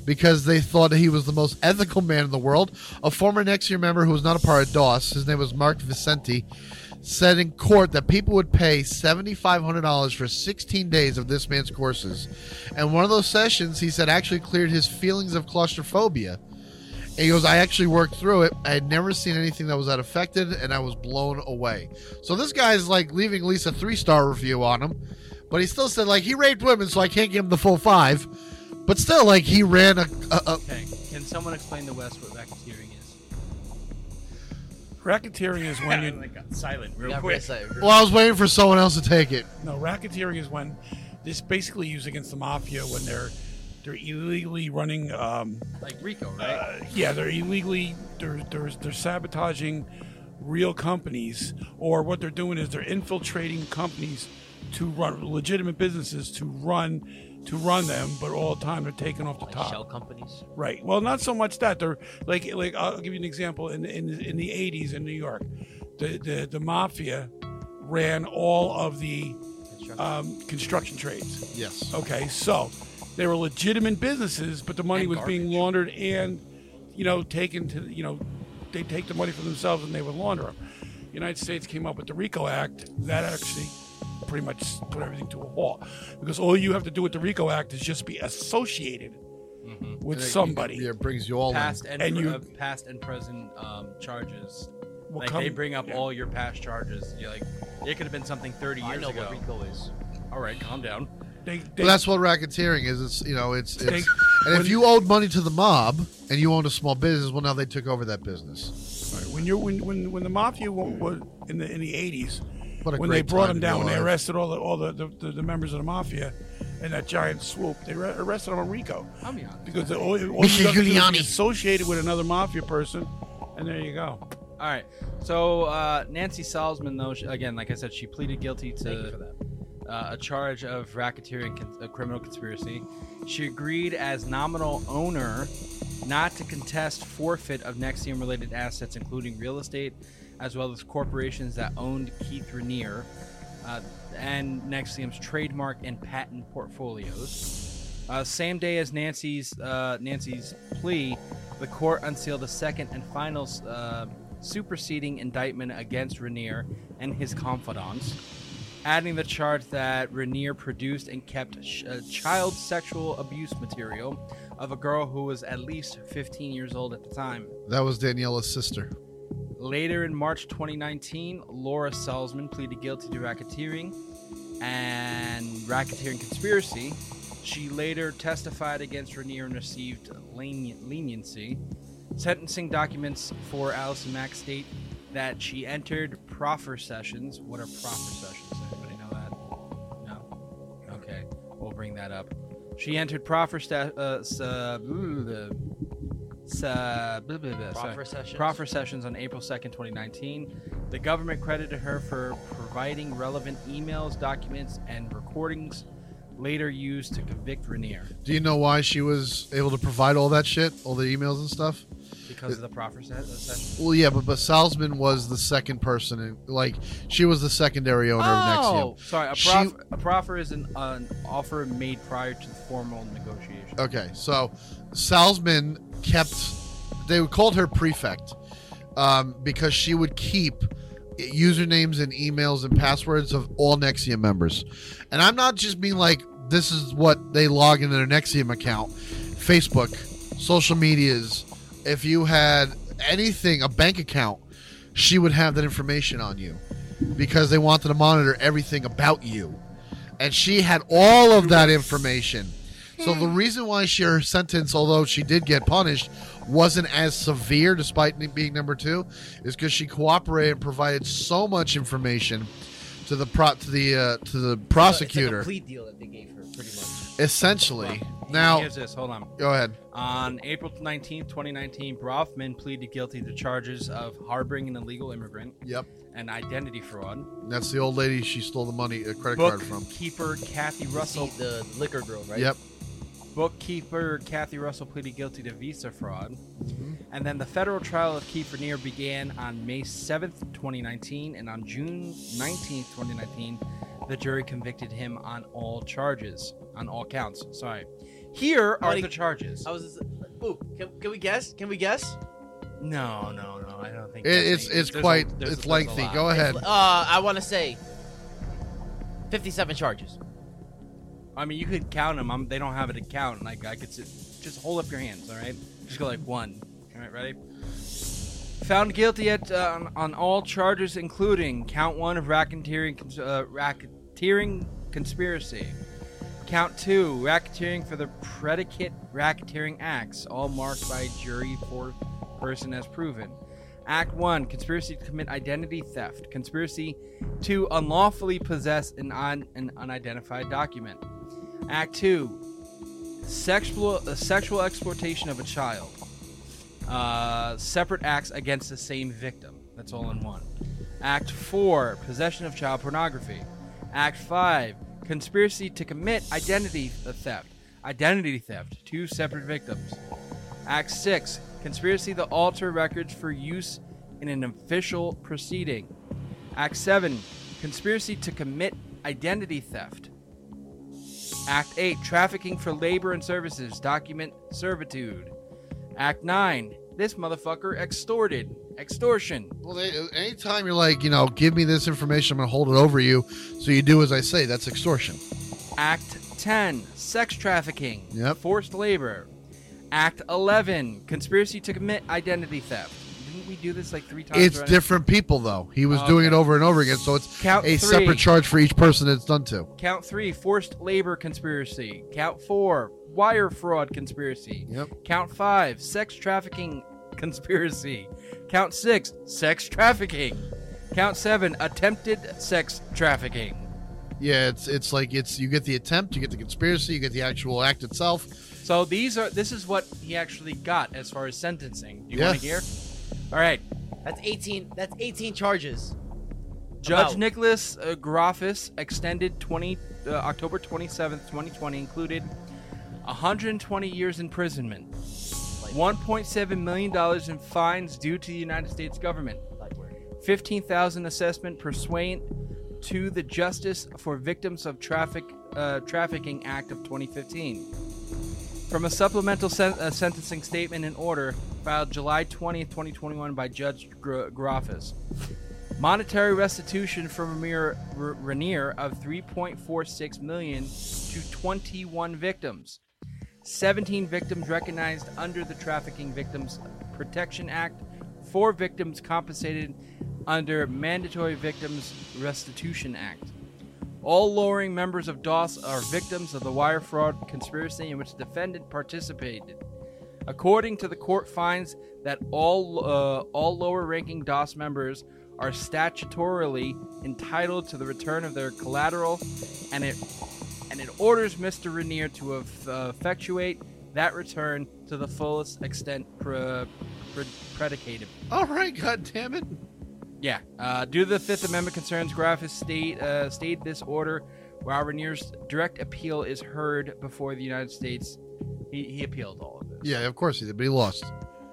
because they thought he was the most ethical man in the world. A former NXIVM member who was not a part of DOS, his name was Mark Vicente, said in court that people would pay seventy five hundred dollars for sixteen days of this man's courses, and one of those sessions, he said, actually cleared his feelings of claustrophobia. And he goes, I actually worked through it. I had never seen anything that was that affected, and I was blown away. So this guy's like leaving at least a three star review on him, but he still said like he raped women, so I can't give him the full five. But still, like he ran a. a, a Okay, can someone explain the Wes what racketeering is? When you like got silent real Yeah, quick. it's well, I was waiting for someone else to take it. no racketeering is when this basically used against the mafia when they're they're illegally running. Um, Like Rico, right? uh, yeah, they're illegally they're, they're they're sabotaging real companies, or what they're doing is they're infiltrating companies to run legitimate businesses to run to run them, but all the time they're taking off the Like top. shell companies. Right. Well, not so much that they're like like I'll give you an example in in in the 80s in New York, the the, the mafia ran all of the um, construction trades. Yes. Okay, so they were legitimate businesses, but the money And was being laundered and you know taken to you know they take the money for themselves and they would launder them. United States came up with the RICO Act that actually pretty much put everything to a halt because all you have to do with the RICO Act is just be associated with And somebody. Yeah, it brings you all past in. and, And pr- you- uh, past and present um, charges. will like come- they bring up yeah. all your past charges. You're like, it could have been something 30 I years know ago. what Rico is. All right, calm down. They, they, But that's what racketeering is. It's you know, it's, They- and if you owed money to the mob and you owned a small business, well, now they took over that business. Right. When you're when when when the mafia wa- was in the in the eighties, What a when they brought time them down, when they arrested all the all the, the, the, the members of the mafia, in that giant swoop, they re- arrested them on RICO I'll be honest. because the, all, all you Mickey got to do is be Giuliani. associated with another mafia person, and there you go. All right. So uh, Nancy Salzman, though, she, again, like I said, she pleaded guilty Thank you for to uh, a charge of racketeering, con- a criminal conspiracy. She agreed as nominal owner not to contest forfeit of NXIVM-related assets, including real estate, as well as corporations that owned Keith Raniere uh, and NXIVM's trademark and patent portfolios. Uh, same day as Nancy's uh, Nancy's plea, the court unsealed the second and final uh, superseding indictment against Raniere and his confidants, adding the charge that Raniere produced and kept sh- uh, child sexual abuse material of a girl who was at least 15 years old at the time. That was Daniela's sister. Later in March 2019, Laura Salzman pleaded guilty to racketeering and racketeering conspiracy. She later testified against Raniere and received leniency. Sentencing documents for Allison Mack state that she entered proffer sessions. What are proffer sessions? Anybody know that? No? Okay, we'll bring that up. She entered proffer sta- uh, uh, uh, blah, blah, blah. Proffer sessions? Proffer sessions on April 2nd, 2019. The government credited her for providing relevant emails, documents, and recordings later used to convict Raniere Do you know why she was able to provide all that shit, all the emails and stuff? because of the proffer se- session. Well, yeah, but but Salzman was the second person, in, like she was the secondary owner of Oh, NXIVM. sorry. A, She- prof- a proffer is an, an offer made prior to the formal negotiation. Okay, so Salzman kept. They called her prefect um, because she would keep usernames and emails and passwords of all NXIVM members. And I'm not just being like this is what they log into their NXIVM account, Facebook, social medias. If you had anything, a bank account, she would have that information on you because they wanted to monitor everything about you. And she had all of that information. So the reason why she, her sentence, although she did get punished, wasn't as severe, despite being number two, is because she cooperated and provided so much information to the pro to the uh, to the prosecutor. It's like a plea deal that they gave her, pretty much. essentially, now Here's this. Hold on. go ahead. On April 19th, 2019, Bronfman pleaded guilty to charges of harboring an illegal immigrant Yep, and identity fraud. that's the old lady she stole the money, a credit card from. Keeper Kathy Russell. The liquor girl, right? Yep, bookkeeper Kathy Russell pleaded guilty to visa fraud. And then the federal trial of Keith Raniere began on May 7th, 2019, and on June 19th, 2019, the jury convicted him on all charges, on all counts. Sorry. Here are many- the charges. I was. Ooh, can, can we guess? Can we guess? No, no, no. I don't think It- it's any- it's there's a- quite there's- it's a lengthy. Go ahead. Uh, I want to say fifty-seven charges. I mean, you could count them. I'm, they don't have it to count. Like I could sit, just hold up your hands. All right, just go like one. All right, ready? Found guilty at uh, on, all charges, including count one of racketeering, uh, racketeering conspiracy. Count two, racketeering for the predicate racketeering acts, all marked by jury for person as proven. Act one, conspiracy to commit identity theft. Conspiracy to unlawfully possess an, un- an unidentified document. Act two, sexual uh, sexual exploitation of a child. Uh, separate acts against the same victim. That's all in one. Act four, possession of child pornography. Act five, conspiracy to commit identity theft. Identity theft, two separate victims. Act 6 Conspiracy to alter records for use in an official proceeding. Act 7 Conspiracy to commit identity theft. Act 8 Trafficking for labor and services, document servitude. Act 9 This motherfucker extorted. Extortion. Well, they, anytime you're like, you know, give me this information, I'm going to hold it over you, so you do as I say. That's extortion. Act 10 Sex trafficking. Yep. Forced labor. Act 11 Conspiracy to commit identity theft. Didn't we do this like three times? It's already? different people though. He was Okay. doing it over and over again, so it's Count a three. separate charge for each person it's done to. Count three, forced labor conspiracy. Count four, wire fraud conspiracy. Yep. Count five, sex trafficking conspiracy. Count six, sex trafficking. Count seven, attempted sex trafficking. Yeah, it's it's like it's you get the attempt, you get the conspiracy, you get the actual act itself. So these are this is what he actually got as far as sentencing. Do you Yeah. want to hear? All right. That's eighteen. That's eighteen charges. Judge Nicholas uh, Garaufis extended 20 uh, October 27th, 2020 included 120 years imprisonment, 1.7 million dollars in fines due to the United States government, 15,000 assessment pursuant to the Justice for Victims of Traffic uh, Trafficking Act of 2015. From a supplemental sen- uh, sentencing statement and order filed July 20th, 2021 by Judge Gr-. Monetary restitution from Ramir, R- Raniere of 3.46 million to 21 victims. 17 victims recognized under the Trafficking Victims Protection Act, 4 victims compensated under Mandatory Victims Restitution Act. All lowering members of DOS are victims of the wire fraud conspiracy in which the defendant participated. According to the court finds that all uh, all lower-ranking DOS members are statutorily entitled to the return of their collateral, and it and it orders Mr. Raniere to eff- uh, effectuate that return to the fullest extent pre- pre- predicated. All right, god damn it. Yeah. Uh, due to the Fifth Amendment concerns, Garaufis state uh, stayed this order while Raniere's direct appeal is heard before the United States. He, he appealed all of it. Yeah, of course he did, but he lost.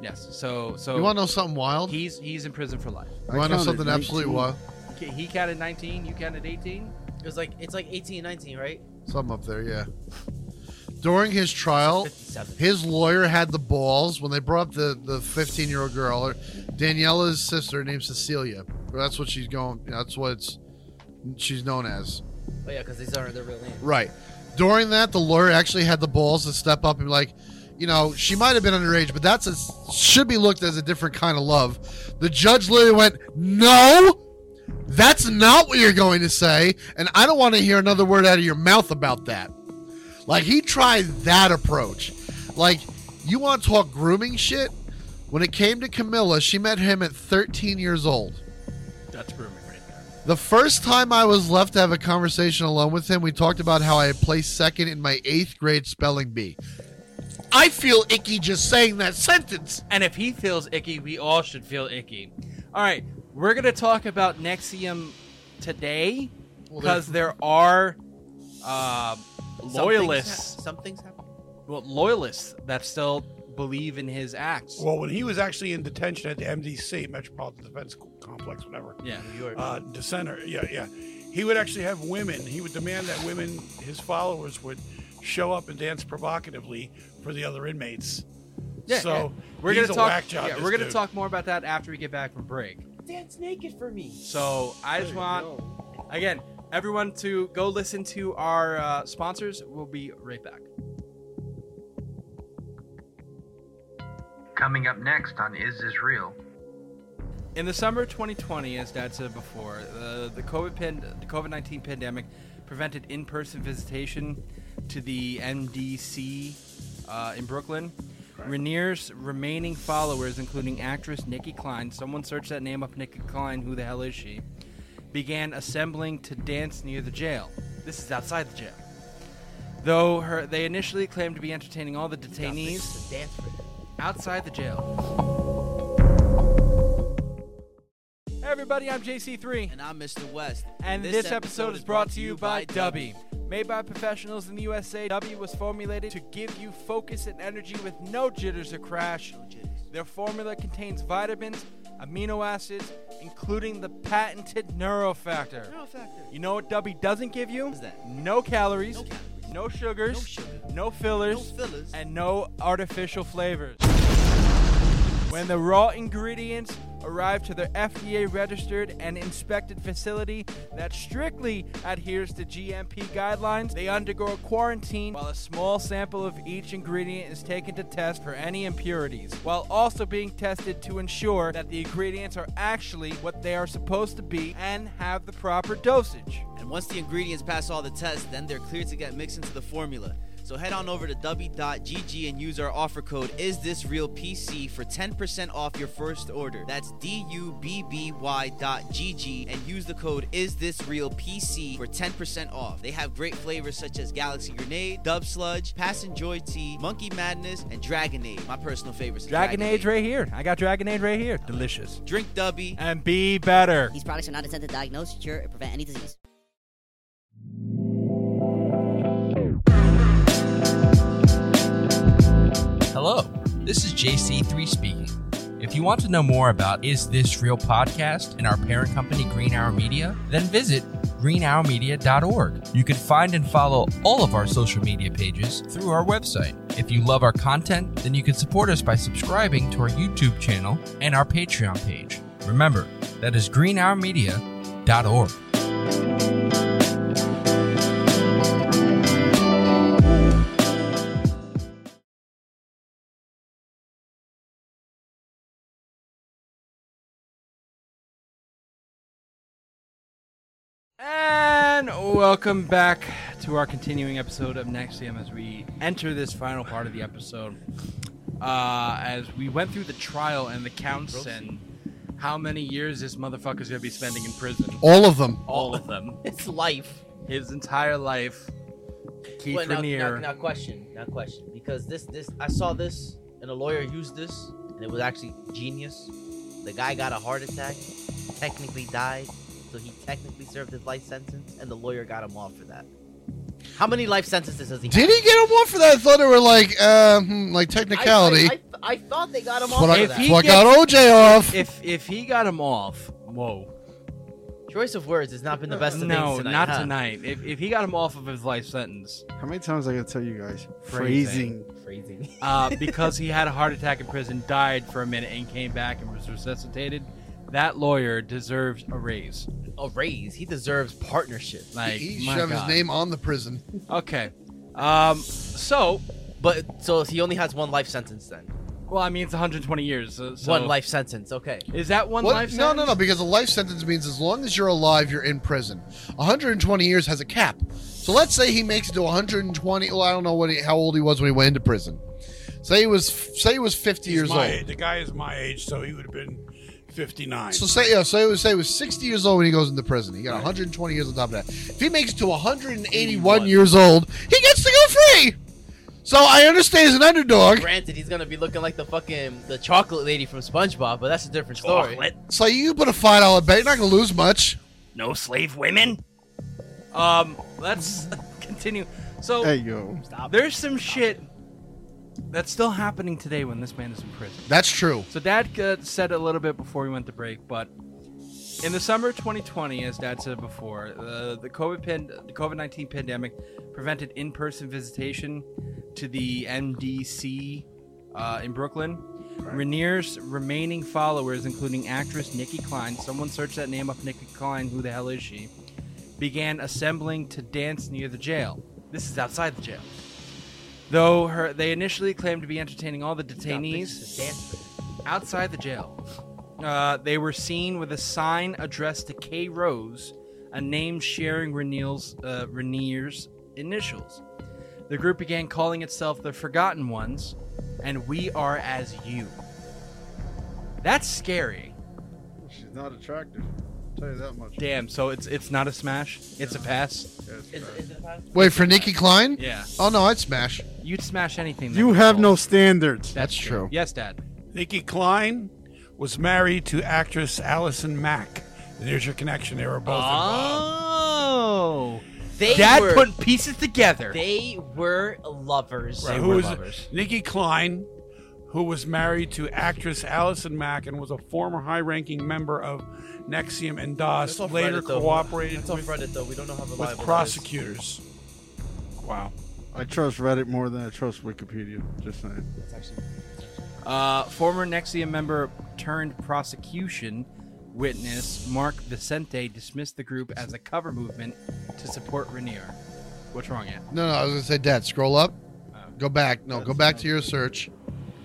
Yes. So so You want to know something wild? He's he's in prison for life. You want to know something absolutely wild? He he counted 19. You counted 18. It was like it's like 18, 19, right? Something up there, yeah. During his trial, his lawyer had the balls when they brought up the the 15 year old girl, or Daniela's sister named Cecilia. That's what she's going. That's what it's, she's known as. Oh yeah, because these aren't their real names. Right. During that, the lawyer actually had the balls to step up and be like, you know, she might have been underage, but that's a should be looked as a different kind of love. The judge literally went, "No, that's not what you're going to say, and I don't want to hear another word out of your mouth about that." Like he tried that approach. Like you want to talk grooming shit? When it came to Camilla, she met him at 13 years old. That's grooming right there. The first time I was left to have a conversation alone with him, we talked about how I had placed second in my eighth grade spelling bee. I feel icky just saying that sentence. And if he feels icky, we all should feel icky. All right, we're gonna talk about NXIVM today Well, because there are uh, loyalists. hap- Some things happen. well loyalists that still believe in his acts. Well, when he was actually in detention at the MDC, Metropolitan Defense Complex, whatever. Yeah, New York. Uh, dissenter. Yeah, yeah. He would actually have women. He would demand that women, his followers, would show up and dance provocatively for the other inmates. Yeah, so yeah. we're he's gonna a talk. whack job. yeah, we're gonna dude. talk more about that after we get back from break. Dance naked for me. So I just want, again, everyone to go listen to our uh, sponsors. We'll be right back. Coming up next on Is This Real? In the summer of 2020, as Dad said before, uh, the COVID pan- the COVID 19 pandemic prevented in-person visitation to the MDC uh, in Brooklyn. Raniere's remaining followers, including actress Nicki Clyne, someone search that name up, Nicki Clyne, who the hell is she? Began assembling to dance near the jail. This is outside the jail. Though her, they initially claimed to be entertaining all the detainees Dance for them. outside the jail. Hey everybody, I'm JC3. And I'm Mr. West. And this, episode, is brought to you by Dubby. Made by professionals in the USA, Dubby was formulated to give you focus and energy with no jitters or crash. Their formula contains vitamins, amino acids, including the patented Neurofactor. You know what Dubby doesn't give you? What's that? No calories, No calories. no sugars, No sugar. no fillers, No fillers. and no artificial flavors. When the raw ingredients arrive to their FDA registered and inspected facility that strictly adheres to GMP guidelines, they undergo a quarantine while a small sample of each ingredient is taken to test for any impurities, while also being tested to ensure that the ingredients are actually what they are supposed to be and have the proper dosage. And once the ingredients pass all the tests, then they're cleared to get mixed into the formula. So head on over to w.gg and use our offer code Is This Real PC for 10% off your first order. That's D-U-B-B-Y dot GG and use the code Is This Real PC for 10% off. They have great flavors such as Galaxy Grenade, Dub Sludge, Pass and Joy Tea, Monkey Madness, and Dragonade. My personal favorites. are Dragonade right here. I got Dragonade right here. Delicious. Drink Dubby. And be better. These products are not intended to diagnose, cure, or prevent any disease. Hello, this is JC3 speaking. If you want to know more about Is This Real Podcast and our parent company, Green Hour Media, then visit greenhourmedia.org. You can find and follow all of our social media pages through our website. If you love our content, then you can support us by subscribing to our YouTube channel and our Patreon page. Remember, that is greenhourmedia.org. welcome back to our continuing episode of Next NXIVM as we enter this final part of the episode. Uh, as we went through the trial and the counts and how many years this motherfucker's gonna be spending in prison. All of them. All of them. It's life. His entire life. Keith Wait, now, Raniere. now, now, question, now question, because this, this, I saw this, and a lawyer used this, and it was actually genius. The guy got a heart attack, technically died, so he technically served his life sentence, and the lawyer got him off for that. How many life sentences does he? Did have? he get him off for that? I thought they were like, uh, hmm, like technicality. I, I, I thought they got him off what I- for that's that. what got OJ off. If if he got him off, whoa. Choice of words has not been the best of no, things tonight. not huh? tonight. If, if he got him off of his life sentence, How many times I gotta tell you guys? Phrasing. Phrasing. Phrasing. uh, because he had a heart attack in prison, died for a minute, and came back and was resuscitated, that lawyer deserves a raise. A raise. He deserves partnership. Like, he my should have his name on the prison. Okay. Um. So, But so he only has one life sentence then. well, I mean, it's 120 years. So, so- One life sentence. Okay. Is that one What? life no, sentence? no, no, no, because a life sentence means as long as you're alive, you're in prison. 120 years has a cap. So let's say he makes it to 120. Well, I don't know what he, how old he was when he went into prison. Say he was say he was 50 He's years my old. age. The guy is my age, so he would have been 59. So say yeah, so he was say he was 60 years old when he goes into prison. He got 120 years on top of that. If he makes it to 181 years old, he gets to go free. So I understand he's an underdog. Granted, he's gonna be looking like the fucking the chocolate lady from SpongeBob, but that's a different story. So you put a five dollar bet, you're not gonna lose much. No slave women. Um. Let's continue. So Hey yo. there's some shit That's still happening today when this man is in prison. That's true. So Dad uh, said a little bit before we went to break, but in the summer of 2020, as Dad said before, uh, the COVID pan- the COVID 19 pandemic prevented in-person visitation to the MDC uh, in Brooklyn. Raniere's remaining followers, including actress Nicki Clyne, someone search that name up, Nicki Clyne. Who the hell is she? Began assembling to dance near the jail. This is outside the jail. Though her, they initially claimed to be entertaining all the detainees outside the jail. Uh, they were seen with a sign addressed to K. Rose, a name sharing Raniere's, uh, Raniere's initials. The group began calling itself the Forgotten Ones, and we are as you. That's scary. She's not attractive. I'll tell you that much. Damn. So it's it's not a smash. It's a pass. Wait for Nicki Clyne? Yeah. Oh no, I'd smash. You'd smash anything. that You was have called. no standards. That's true. Yes, Dad. Nicki Clyne was married to actress Allison Mack. And there's your connection. They were both involved. Oh, they Dad were, put pieces together. They were lovers. Right, who was Nicki Clyne, who was married to actress Allison Mack and was a former high-ranking member of NXIVM and DOS. Later Reddit, cooperated with, Reddit, though. We don't know how with reliable that is. prosecutors. Wow. I trust Reddit more than I trust Wikipedia. Just saying. Uh, former NXIVM member turned prosecution witness Mark Vicente dismissed the group as a cover movement to support Raniere. What's wrong, Ant? No, no, I was gonna say, Dad, scroll up. Go back. No, go back to your search.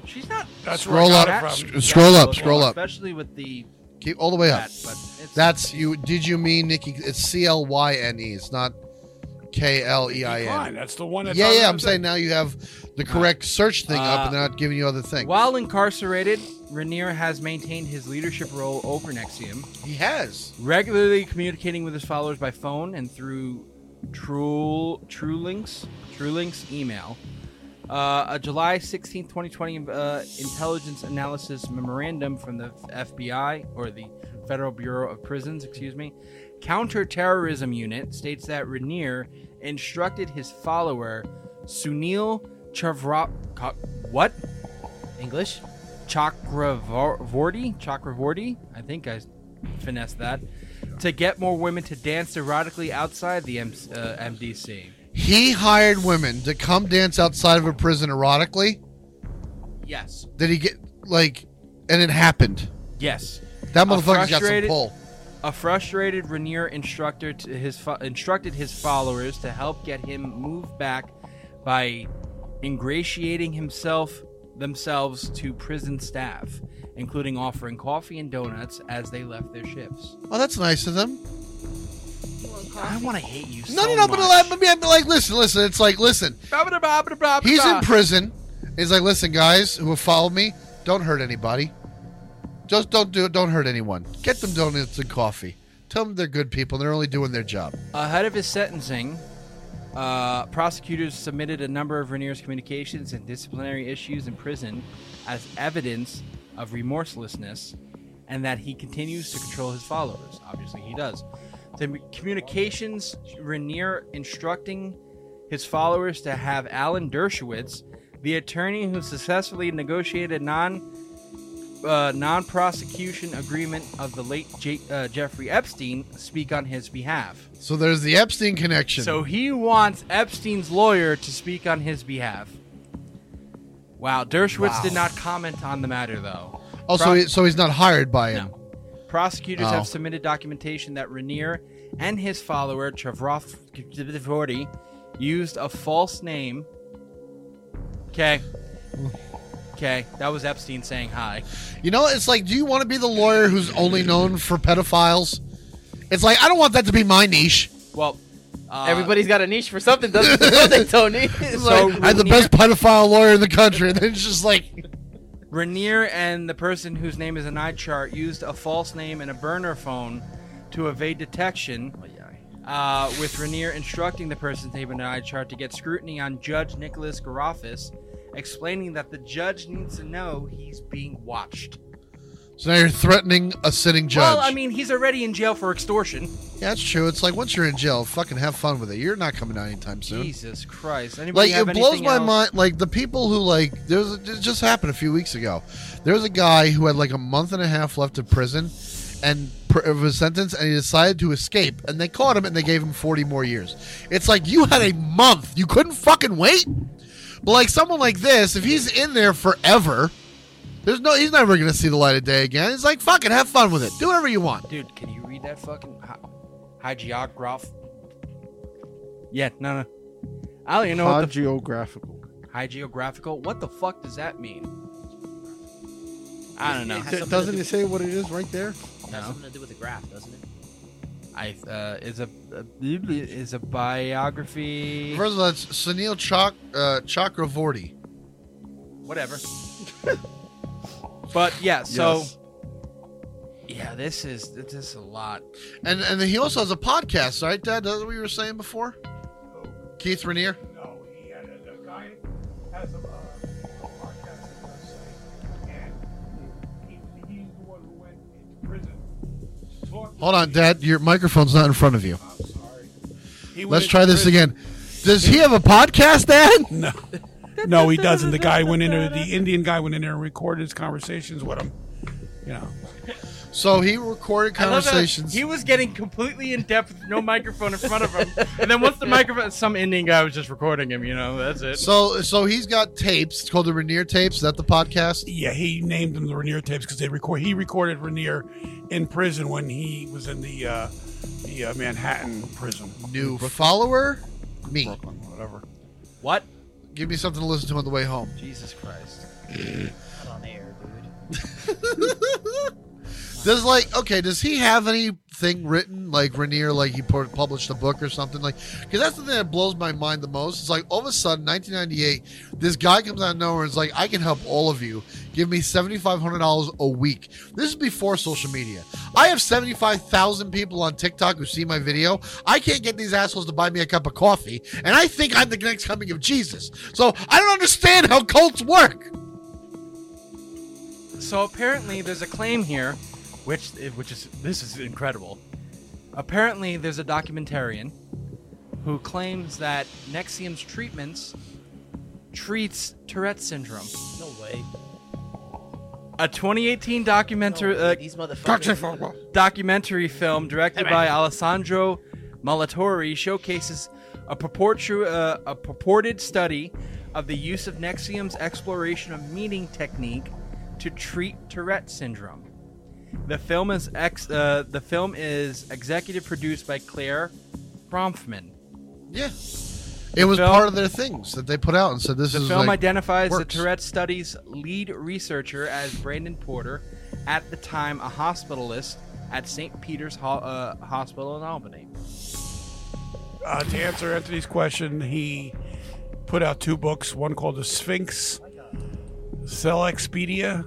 She's not. That's scroll up. it from. s- Scroll up. Scroll up. Especially with the Keep all the way up. that, but it's That's you. Did you mean Nikki? It's C L Y N E. It's not K L E I Klein, That's the one. That's Yeah, yeah. I'm saying now you have the correct search thing up, Uh, and they're not giving you other things. While incarcerated, Raniere has maintained his leadership role over NXIVM, He has. regularly communicating with his followers by phone and through True TRULINCS TRULINCS email. Uh, a July 16, 2020 uh, intelligence analysis memorandum from the FBI or the Federal Bureau of Prisons, excuse me, counterterrorism unit states that Raniere instructed his follower Sunil Chavra what English? Chakravorty Chakravorty I think I finessed that to get more women to dance erotically outside the M- uh, MDC. He hired women to come dance outside of a prison erotically. Yes. Did he get like? And it happened. Yes. That motherfucker's got some pull. A frustrated Raniere instructor to his fo- instructed his followers to help get him moved back by ingratiating himself themselves to prison staff, including offering coffee and donuts as they left their shifts. Oh, that's nice of them. I want to hate you. No, so no, no. But much. like, but, yeah, but, like, listen, listen. It's like, listen. He's in prison. He's like, listen, guys who have followed me, don't hurt anybody. Just don't do it. Don't hurt anyone. Get them donuts and coffee. Tell them they're good people. They're only doing their job. Ahead of his sentencing, uh, prosecutors submitted a number of Raniere's communications and disciplinary issues in prison as evidence of remorselessness and that he continues to control his followers. Obviously, he does. The communications Raniere instructing his followers to have Alan Dershowitz, the attorney who successfully negotiated non uh, non-prosecution agreement of the late J- uh, Jeffrey Epstein, speak on his behalf. So there's the Epstein connection. So he wants Epstein's lawyer to speak on his behalf. Wow, Dershowitz Wow. did not comment on the matter, though. oh, so Pro- he, so he's not hired by him. Prosecutors Oh. have submitted documentation that Raniere and his follower Chavrov used a false name. Okay. Okay, that was Epstein saying hi. You know, it's like, do you want to be the lawyer who's only known for pedophiles? It's like I don't want that to be my niche. Well, uh, Everybody's got a niche for something, doesn't don't they, Tony? It's So- like, I'm the best pedophile lawyer in the country, and then it's just like, Raniere and the person whose name is an eye chart used a false name and a burner phone to evade detection. Uh, with Raniere instructing the person's name in an eye chart to get scrutiny on Judge Nicholas Garaufis, explaining that the judge needs to know he's being watched. So now you're threatening a sitting judge. Well, I mean, he's already in jail for extortion. yeah, that's true. It's like once you're in jail, fucking have fun with it. You're not coming out anytime soon. Jesus Christ! Anybody like it blows my else? mind like the people who like there was it just happened a few weeks ago there was a guy who had like a month and a half left of prison and pr- of his sentence and he decided to escape and they caught him and they gave him 40 more years it's like you had a month you couldn't fucking wait but like someone like this if he's in there forever there's no he's never gonna see the light of day again it's like fucking have fun with it do whatever you want Dude, can you read that fucking hi- hagiograph? Yeah, no, no. I don't even know what the Hagiographical. hagiographical. What the fuck does that mean? I don't know. D- doesn't it say what it is right there? It has something to do with the graph, doesn't it? I uh, is a uh, is a biography. first of all it's Sunil Chak uh, Chakravorty Whatever. but yeah, so Yes. yeah, this is this is a lot. And and he also has a podcast, right, Dad? That's what you were saying before. Keith Raniere. No, he had a, a guy has a, uh, podcast and he, he's the one who went into prison. Hold on, Dad. Your microphone's not in front of you. He went Let's try this prison. again. Does he have a podcast, Dad? No. No, he doesn't. The guy went in there. The Indian guy went in there and recorded his conversations with him. You know. So he recorded I love that conversations. He was getting completely in depth with no microphone in front of him, and then once the microphone, some Indian guy was just recording him. You know, that's it. So so he's got tapes. It's called the Raniere tapes. Is that the podcast? Yeah, he named them the Raniere tapes because they record. He recorded Raniere in prison when he was in the uh, the uh, Manhattan prison. New follower, me. Brooklyn, whatever. What? Give me something to listen to on the way home. Jesus Christ. Not on air, dude. Does like okay? Does he have anything written like Raniere? Like he pu- published a book or something? Like because that's the thing that blows my mind the most. It's like all of a sudden, 1998, this guy comes out of nowhere and is like, "I can help all of you. Give me seventy five hundred dollars a week." This is before social media. I have seventy five thousand people on TikTok who see my video. I can't get these assholes to buy me a cup of coffee, and I think I'm the next coming of Jesus. So I don't understand how cults work. So apparently, there's a claim here, which which is this is incredible. Apparently, there's a documentarian who claims that NXIVM's treatments treats Tourette syndrome. No way. A 2018 documentary uh, These documentary film directed by Alessandro Molatori showcases a, purportu- uh, a purported study of the use of NXIVM's exploration of meaning technique to treat Tourette syndrome. The film is ex- uh, the film is executive produced by Claire Bronfman. Yeah. It was film- part of their things that they put out and said this The is film like, identifies works. the Tourette study's lead researcher as Brandon Porter, at the time a hospitalist at St. Peter's Ho- uh, Hospital in Albany. Uh, to answer Anthony's question, he put out two books. One called The Sphinx, Cell Expedia,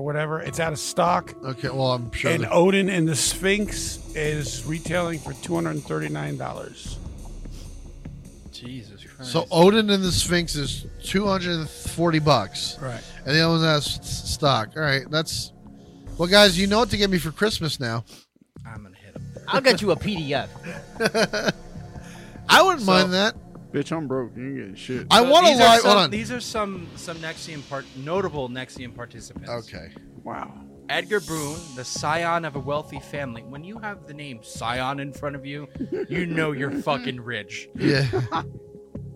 or whatever. It's out of stock. Okay, well I'm sure. And that- Odin and the Sphinx is retailing for two hundred and thirty nine dollars. Jesus Christ. So Odin and the Sphinx is two hundred and forty bucks, Right. And the other one has s- stock. All right, that's well, guys. You know what to get me for Christmas now. I'm gonna hit him. I'll get you a PDF. I wouldn't So- mind that. Bitch, I'm broke. You ain't getting shit. I So want to these are lie. some- Hold on. These are some some NXIVM part notable NXIVM participants. Okay. Wow. Edgar Boone, the scion of a wealthy family. When you have the name Scion in front of you, you know you're fucking rich. Yeah.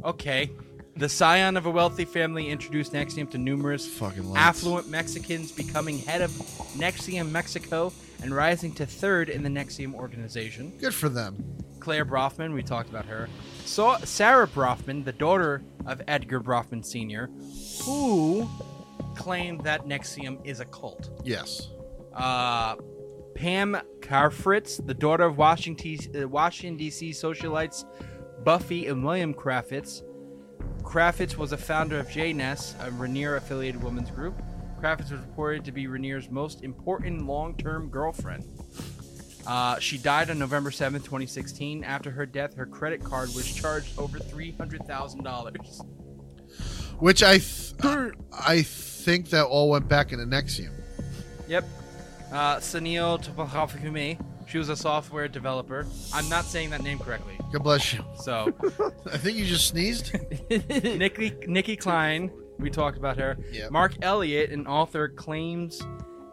Okay. The scion of a wealthy family introduced NXIVM to numerous Fucking lights. affluent Mexicans, becoming head of NXIVM Mexico and rising to third in the NXIVM organization. Good for them. Claire Bronfman, we talked about her. So Sarah Bronfman, the daughter of Edgar Bronfman Sr., who claimed that NXIVM is a cult. Yes. Uh, Pam Cafritz, the daughter of Washington, uh, Washington D.C. socialites Buffy and William Cafritz. Cafritz was a founder of JNES, a Raniere-affiliated women's group. Cafritz was reported to be Raniere's most important long-term girlfriend. Uh, she died on November 7, 2016. After her death, her credit card was charged over $300,000. Which I th- I think that all went back into NXIVM. Yep. Uh, Sunil Topalhafume. She was a software developer. I'm not saying that name correctly. God bless you. So, I think you just sneezed. Nikki Nicki Clyne, we talked about her. Yep. Mark Elliott, an author, claims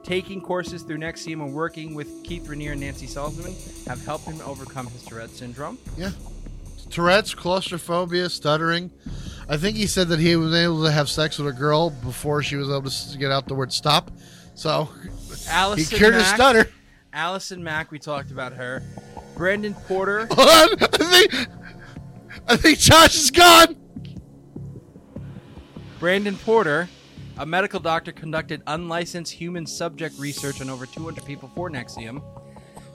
taking courses through NXIVM and working with Keith Raniere and Nancy Salzman have helped him overcome his Tourette syndrome. Yeah. Tourette's, claustrophobia, stuttering. I think he said that he was able to have sex with a girl before she was able to get out the word stop. So Allison he cured his Mack, stutter. Allison Mack, we talked about her. Brandon Porter. Hold on. I think, I think Josh is gone. Brandon Porter, a medical doctor, conducted unlicensed human subject research on over 200 people for NXIVM.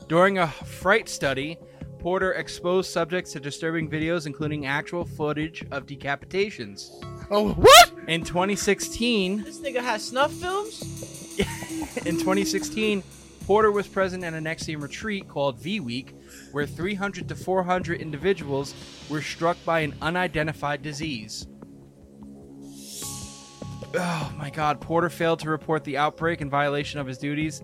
During a fright study, Porter exposed subjects to disturbing videos, including actual footage of decapitations. Oh, what? In 2016, This nigga has snuff films. in 2016, Porter was present at a NXIVM retreat called V Week, where 300 to 400 individuals were struck by an unidentified disease. Oh my God! Porter failed to report the outbreak in violation of his duties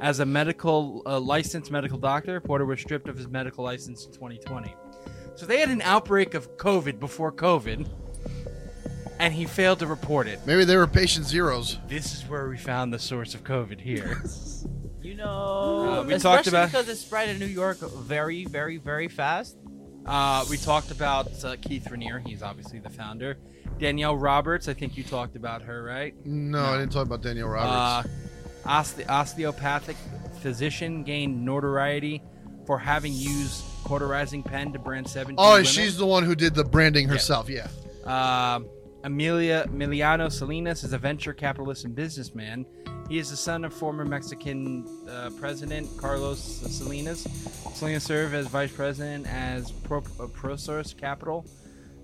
as a medical uh, licensed medical doctor. Porter was stripped of his medical license in 2020. So they had an outbreak of COVID before COVID, and he failed to report it. Maybe they were patient zeros. This is where we found the source of COVID here. You know, Uh, we especially talked about- because it spread in New York very, very, very fast. Uh, we talked about uh, Keith Raniere. He's obviously the founder. Danielle Roberts. I think you talked about her, right? No, I didn't talk about Danielle Roberts. Uh, oste- osteopathic physician gained notoriety for having used cauterizing pen to brand 17 oh, women. she's the one who did the branding herself. Yeah. Um, Amelia Emiliano Salinas is a venture capitalist and businessman. He is the son of former Mexican uh, President Carlos Salinas. Salinas served as vice president as Pro, uh, ProSource Capital,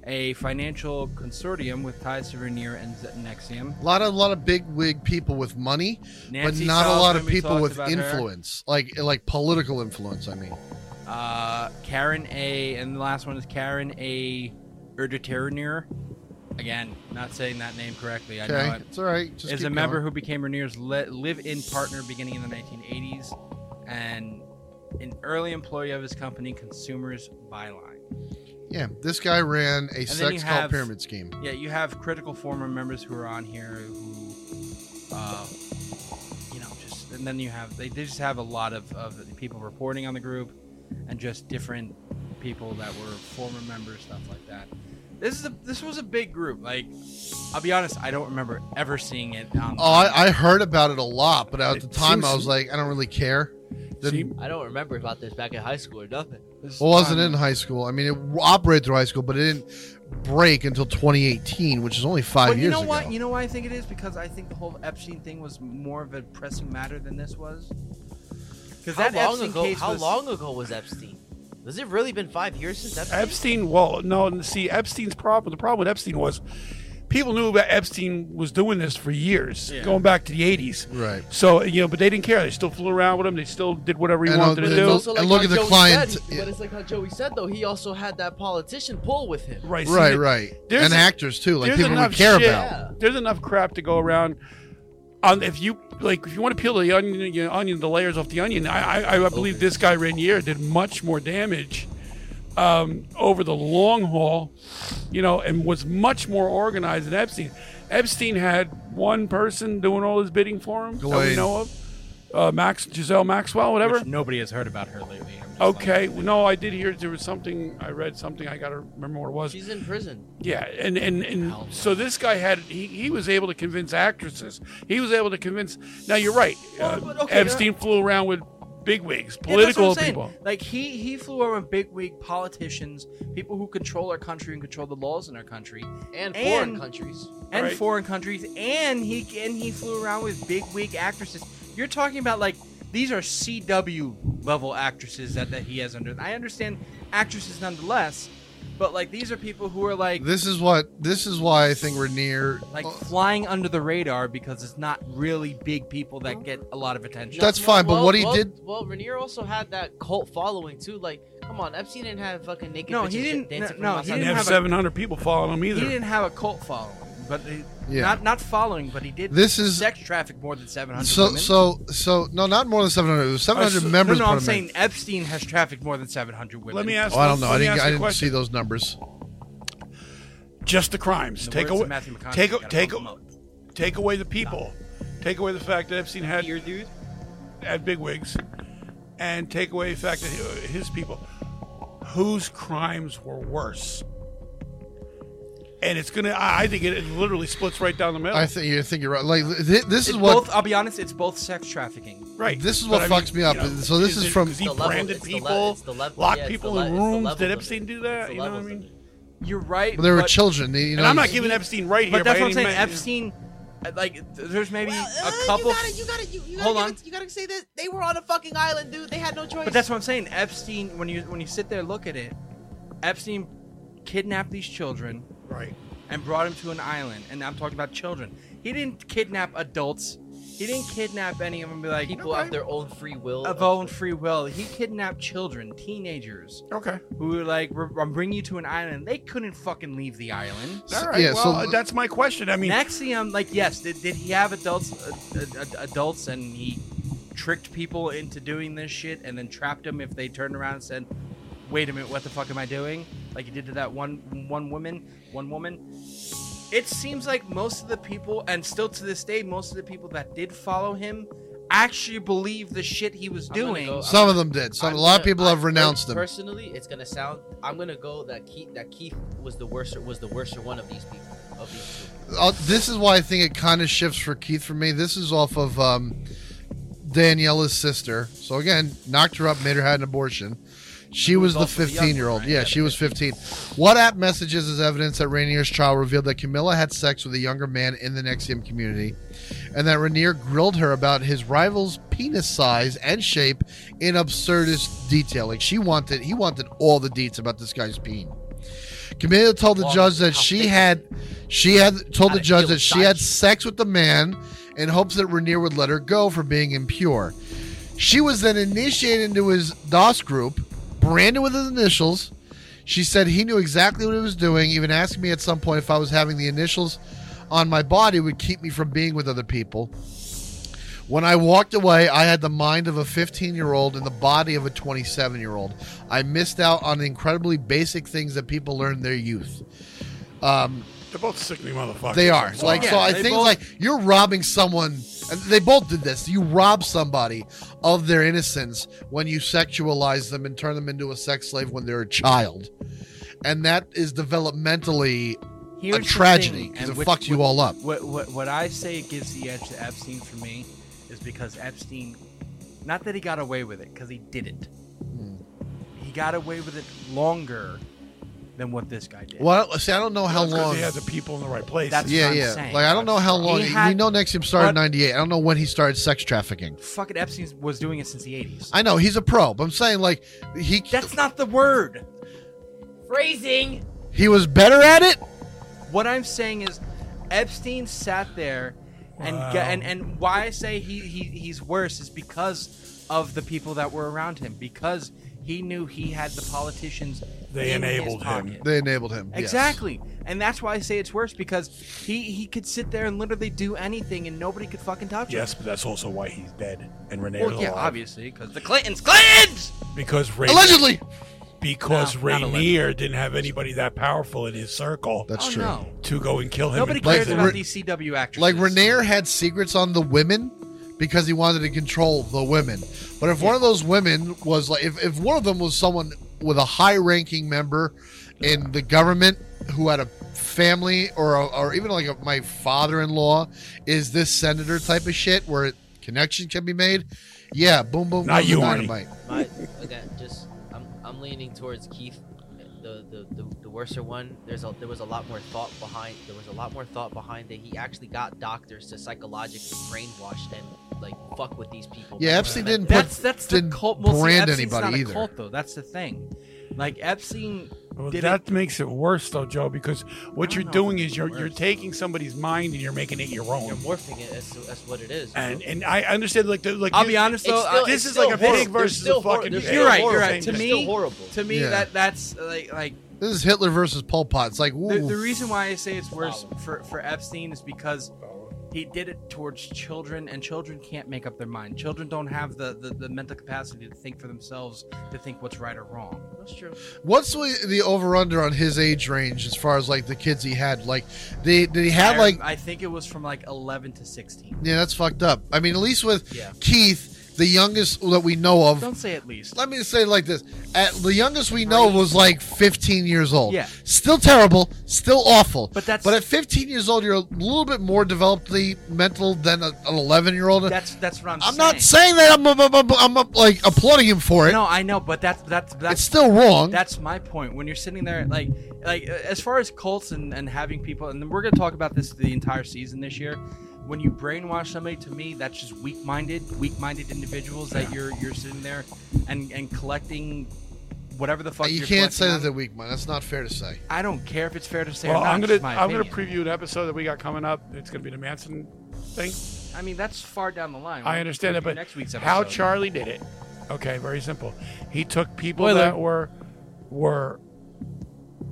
a financial consortium with ties to Raniere and Z- NXIVM. A lot of lot of big wig people with money, Nancy but not a lot of we people talked with about her. influence, like like political influence. I mean, Uh, Karen A. And the last one is Karen A. Erdeternier. Again, not saying that name correctly. I know it. it's all right. Just is a member who became Raniere's li- live-in partner beginning in the 1980s, and an early employee of his company, Consumers Buyline. yeah, this guy ran a And sex cult have- pyramid scheme. Yeah, you have critical former members who are on here who, uh, you know, just and then you have they, they just have a lot of, of people reporting on the group, and just different people that were former members, stuff like that. This is a this was a big group. Like, I'll be honest, I don't remember ever seeing it. On, Oh, I, I heard about it a lot, but at the time I seems- was like, I don't really care. Didn't, I don't remember about this back in high school or nothing. well, wasn't in high school. I mean, it operated through high school, but it didn't break until 2018, which is only five But you know ago. what? You know why I think it is because I think the whole Epstein thing was more of a pressing matter than this was. Because How that long Epstein ago? case How was, long ago was Epstein? Has it really been five years since Epstein? Epstein, well, no, see, Epstein's problem. The problem with Epstein was people knew that Epstein was doing this for years, Yeah. going back to the '80s. Right. So you know, but they didn't care. They still flew around with him. They still did whatever he And uh, wanted to do. look- and look how at the Joey client- Said, yeah. But it's like how Joey said though. He also had that politician pull with him. Right, see, Right, there- right. And a- actors, too, like people we enough care shit- about. There's enough crap to go around. On if you like, if you want to peel the onion, onion, the layers off the onion. I, I, I believe this guy Raniere did much more damage um, over the long haul, you know, and was much more organized than Epstein. Epstein had one person doing all his bidding for him that we know of. Uh, Max Giselle Maxwell, whatever. which nobody has heard about her lately. Okay, well, no, I did hear there was something. I read something. I gotta remember what it was. She's in prison. Yeah, and and, and so this guy had he, he was able to convince actresses. He was able to convince. Now you're right. Uh, but okay, Epstein flew around with bigwigs, Yeah, that's what political I'm saying. people. Like he he flew around with bigwig politicians, people who control our country and control the laws in our country, And foreign countries. and Right. foreign countries, and he and he flew around with bigwig actresses. You're talking about like these are CW level actresses that, that he has under. I understand actresses nonetheless, but like these are people who are like This is what. This is why I think Raniere. like uh, flying under the radar because it's not really big people that get a lot of attention. That's fine, but well, what he well, did- Well, Raniere also had that cult following too. Like, come on, Epstein didn't have fucking naked No, bitches he didn't- dancing no, from he Didn't didn't have have 700 people following him either. He didn't have a cult following, but they, Yeah. Not not following, but he did. This is- sex traffic more than seven hundred. So women. so so no, not more than seven hundred. It was seven hundred Uh, so- members. No, no, I'm him in. saying Epstein has trafficked more than seven hundred women. Let me ask. Oh, I don't know. I didn't. I didn't see those numbers. Just the crimes. The take away. Matthew McConaughey, Take a- take a- take away the people. Take away the fact that Epstein had Here, dude. had big wigs, and take away the fact that his people, whose crimes were worse. And it's gonna. I I think it, it literally splits right down the middle. I think you think you're right. Like th- this is It's what both. I'll be honest. It's both sex trafficking. Right. This is But what I fucks mean, me up. you know, so this is, it- from is he the level- branded it's the le- people, it's the level- locked yeah, it's people the le- in it's the rooms. levels Did of Epstein it. do that? The You know what I levels of mean? You're right. there were but- children. they- You know, And I'm not giving Epstein right here. But that's by what I'm any saying. man- Epstein, uh, like, th- there's maybe uh, a couple. You gotta, you gotta, you, you gotta Hold give on. It, you gotta say that they were on a fucking island, dude. They had no choice. But that's what I'm saying. Epstein, when you when you sit there and look at it, Epstein kidnapped these children, right, and brought him to an island. And I'm talking about children. He didn't kidnap adults. He didn't kidnap any of them. Be like people of their own free will. of own free will. He kidnapped children, teenagers. Okay. Who were like, "We're- I'm bringing you to an island. They couldn't fucking leave the island. All right. well, that's my question. I mean, NXIVM, like, yes, did, did he have adults, uh, uh, uh, adults, and he tricked people into doing this shit, and then trapped them if they turned around and said, "Wait a minute, what the fuck am I doing?" Like he did to that one one woman, one woman. It seems like most of the people, and still to this day, most of the people that did follow him actually believe the shit he was doing. go- I'm Some of gonna- them did. Some I'm a lot of gonna- people I- have renounced per- them. Personally, it's gonna sound. I'm gonna go that Keith. That Keith was the worst. Was the worst one of these people. Of these two. Uh, this is why I think it kind of shifts for Keith for me. This is off of um, Daniela's sister. So again, knocked her up, made her had an abortion. She was the also the young 15 year old. Yeah, she was 15. WhatsApp messages as evidence that Raniere's trial revealed that Camilla had sex with a younger man in the Nexium community, and that Raniere grilled her about his rival's penis size and shape in absurdist detail. Like she wanted, he wanted all the deets about this guy's peen. Camilla told the judge that she had, she had told the judge that she had sex with the man in hopes that Raniere would let her go for being impure. She was then initiated into his DOS group, branded with his initials. She said he knew exactly what he was doing, even asking me at some point if I was having the initials on my body would keep me from being with other people. When I walked away, I had the mind of a 15 year old and the body of a 27 year old. I missed out on incredibly basic things that people learn in their youth. Um, they're both sickening motherfuckers. they are. So- like so I think both- like you're robbing someone and they both did this. You rob somebody of their innocence when you sexualize them and turn them into a sex slave when they're a child. And that is developmentally Here's a tragedy because it which- fucks you what- all up. What, what what I say gives the edge to Epstein for me is because Epstein, not that he got away with it, because he didn't. Hmm. He got away with it longer than what this guy did. Well, see, I don't know how That's 'cause long. he had the people in the right place. That's yeah, what I'm yeah. saying. Like I don't know how He long. had- we know NXIVM started in but- '98. I don't know when he started sex trafficking. Fucking Epstein was doing it since the 80s. I know he's a pro, but I'm saying like he That's not the word. Phrasing. he was better at it. What I'm saying is, Epstein sat there, and Wow. ga- and and why I say he, he he's worse is because of the people that were around him. Because he knew he had the politicians. They in his enabled him. pocket. They enabled him. yes. Exactly, and that's why I say it's worse because he he could sit there and literally do anything, and nobody could fucking touch him. Yes, but that's also why he's dead and Renee Well, is yeah, alive. obviously, because the Clintons, Clintons. Because Ray- Allegedly. Because No, not Raniere didn't have anybody that powerful in his circle. That's Oh, true. no. To go and kill him. Nobody in cares prison. about these CW actresses. Like Raniere had secrets on the women because he wanted to control the women. But if one of those women was like, if, if one of them was someone with a high ranking member in the government who had a family or, a, or even like a, my father in law is this senator type of shit where connection can be made. Yeah, boom, boom, Not boom, you, Arnie. dynamite. My again, just I'm I'm leaning towards Keith, the the the, the worser one. There's a there was a lot more thought behind. There was a lot more thought behind that. He actually got doctors to psychologically brainwash and like fuck with these people. Yeah, Epstein didn't put that's that's didn't cult. Well, see, brand Epstein's anybody not a either. cult, though. That's the thing. Like Epstein Well, did that it. makes it worse, though, Joe, because what you're doing is you're you're taking somebody's mind and you're making it your own. You're morphing it That's, as what it is. and bro. and I understand like the like. I'll you- be honest though. still- this is like a pig versus still a fucking. there's you're right. You're horrible. right. To me, horrible. to me Yeah. that that's like like This is Hitler versus Pol Pot. It's like, the, the reason why I say it's worse for for Epstein is because oh. He did it towards children, and children can't make up their mind. Children don't have the, the, the mental capacity to think for themselves, to think what's right or wrong. That's true. what's the, the over under on his age range as far as like the kids he had? Like, they, did he have I, like? I think it was from like 11 to 16. Yeah, that's fucked up. I mean, at least with Yeah. Keith, the youngest that we know of. Don't say at least. Let me say it like this: At the youngest we know was like 15 years old. Yeah. still terrible, still awful. But that's- but at 15 years old, you're a little bit more developedly mental than a, an 11 year old. That's that's what I'm, I'm saying. not saying that I'm, I'm, I'm, I'm, like applauding him for it. No, I know, but that's that's that's it's still wrong. That's my point. When you're sitting there, like, like as far as cults and, and having people, and we're gonna talk about this the entire season this year. When you brainwash somebody, to me, that's just weak-minded, weak-minded individuals that you're you're sitting there and and collecting whatever the fuck. you you're can't say collecting that they're weak, man. That's not fair to say. I don't care if it's fair to say Well, or not. I'm gonna my I'm gonna preview an episode that we got coming up. It's gonna be the Manson thing. I mean, that's far down the line. I understand that, review but next week's episode. how. Charlie did it? Okay, very simple. He took people Spoiler. that were were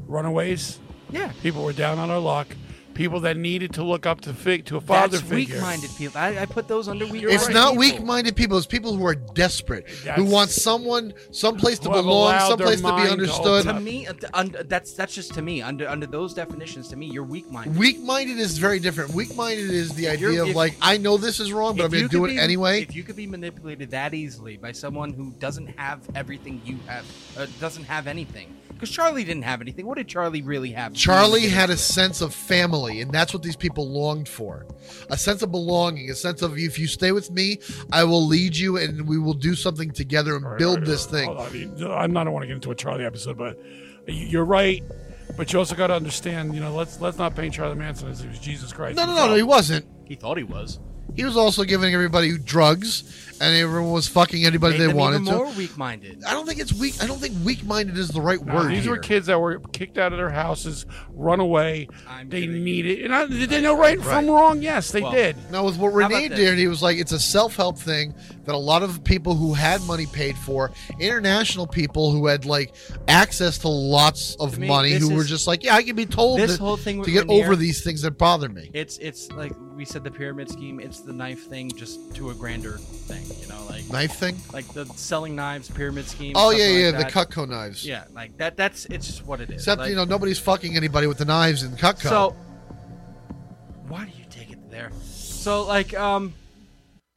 runaways. Yeah. People were down on their luck. People that needed to look up to fig to a father That's figure. weak-minded people. I, I put those under weak. It's not weak-minded people. It's people who are desperate, who want someone, someplace to belong, allowed their someplace to be mind to understood. To me, uh, un- that's that's just to me. Under under those definitions, to me, you're weak-minded. Weak-minded is very different. Weak-minded is the idea you're- of if- like, I know this is wrong, but I'm going to do it be- anyway. If you could be manipulated that easily by someone who doesn't have everything you have, uh, doesn't have anything, because Charlie didn't have anything. What did Charlie really have? Charlie had a sense of family, and that's what these people longed for. A sense of belonging, a sense of if you stay with me, I will lead you and we will do something together and build this thing. On, I mean, I'm not. I want to get into a Charlie episode, but you- you're right. But you also got to understand, you know, let's let's not paint Charlie Manson as he was Jesus Christ. No, no, no, no, he wasn't. He thought he was. He was also giving everybody drugs, and everyone was fucking anybody Made they them wanted even to. more weak-minded. I don't think it's weak. I don't think weak-minded is the right No, word. these were here. kids that were kicked out of their houses, run away. I'm they kidding. needed. And I, did they know right, from wrong? Yes, they Well, did. Now, with what about Renee this? did, he was like, it's a self help thing that a lot of people who had money paid for, international people who had like access to lots of To me, money, this who were is- just like, yeah, I can be told This to, whole thing to get Raniere- over these things that bother me. It's it's like we said the pyramid scheme. It's the knife thing, just to a grander thing. You know, like Knife thing? like the selling knives pyramid scheme. Oh, yeah, yeah, like the. Cutco knives. Yeah, like that. That's it's just what it is. Except, Like- you know, nobody's fucking anybody with the knives in Cutco. So, why do you take it there? So, like, um,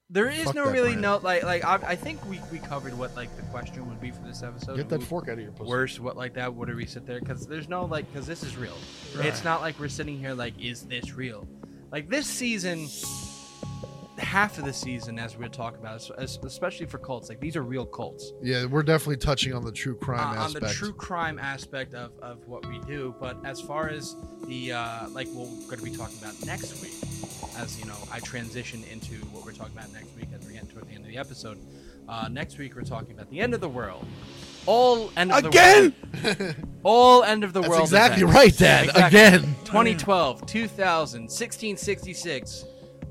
there is Fuck no really brand. no like like I, I think we, we covered what like the question would be for this episode. Get that Would- fork out of your pussy. Worse, what like that? What do we sit there? Because there's no like because this is real. It's not like we're sitting here like is this real? Like this season, half of the season, as we're talking about, es- es- especially for cults, like these are real cults. yeah, we're definitely touching on the true crime Uh, on the true crime aspect of, of what we do. But as far as the uh, like, what we're going to be talking about next week, as you know, I transition into what we're talking about next week as we get toward the end of the episode. Uh, next week we're talking about the end of the world. All end of Again? the world. Again All end of the That's world. exactly events. right, Dad. Again. 2012, 2000, 1666.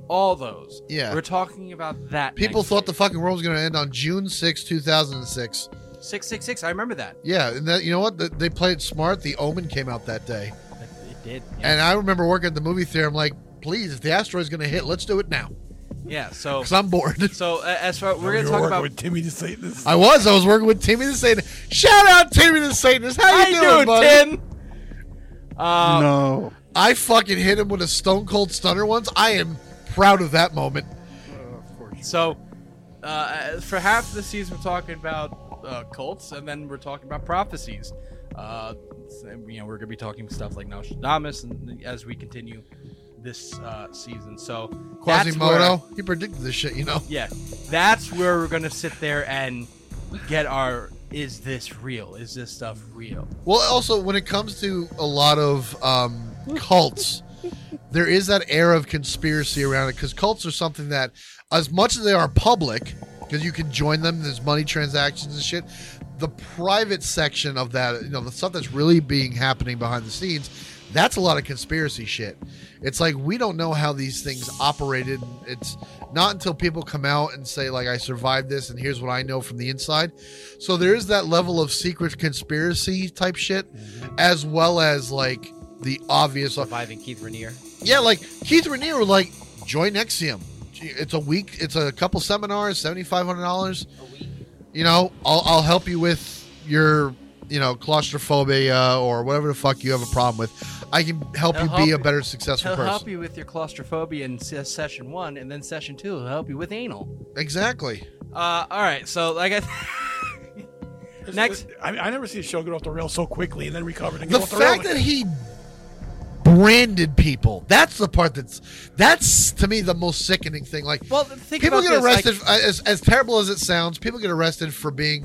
All those. Yeah. We're talking about that. People thought the fucking world was going to end on June 6, 2006. 666. I remember that. Yeah, and that, you know what? Th- They played smart. The Omen came out that day. It did. And I remember working at the movie theater. I'm like, please, if the asteroid's going to hit, let's do it now. Yeah. So. Because I'm bored. So uh, as far we're gonna talk about with Timmy the Satanist. I was. I was working with Timmy the Satanist. Shout out Timmy the Satanist. How you How you doing, doing, buddy? Tim? Uh, no. I fucking hit him with a stone cold stunner once. I am proud of that moment. Of course. So, uh, for half the season, we're talking about uh, cults, and then we're talking about prophecies. Uh, you know, we're gonna be talking stuff like Nostradamus, and as we continue this uh, season. So Quasimodo. where- He predicted this shit, you know. yeah, that's where we're gonna sit there and get our. Is this real? Is this stuff real? Well, also when it comes to a lot of um, cults, there is that air of conspiracy around it because cults are something that, as much as they are public, because you can join them, there's money transactions and shit. the private section of that, you know, the stuff that's really being happening behind the scenes, that's a lot of conspiracy shit. It's like we don't know how these things operated. It's not until people come out and say like I survived this and here's what I know from the inside. So there is that level of secret conspiracy type shit mm-hmm. as well as like the obvious Surviving Keith Raniere. yeah, like Keith Raniere like join NXIVM. It's a week. It's a couple seminars, seventy five hundred dollars. A week. You know, I'll I'll help you with your you know claustrophobia or whatever the fuck you have a problem with. I can help He'll you help be a better successful He'll person. help you with your claustrophobia in se- session one, and then session two, he'll help you with anal. Exactly. Uh, all right, so like I. Next, I, I never see a show get off the rail so quickly and then recover and The the fact rails. that he branded people that's the part that's that's to me the most sickening thing like well think people about get this, arrested like- as, as terrible as it sounds people get arrested for being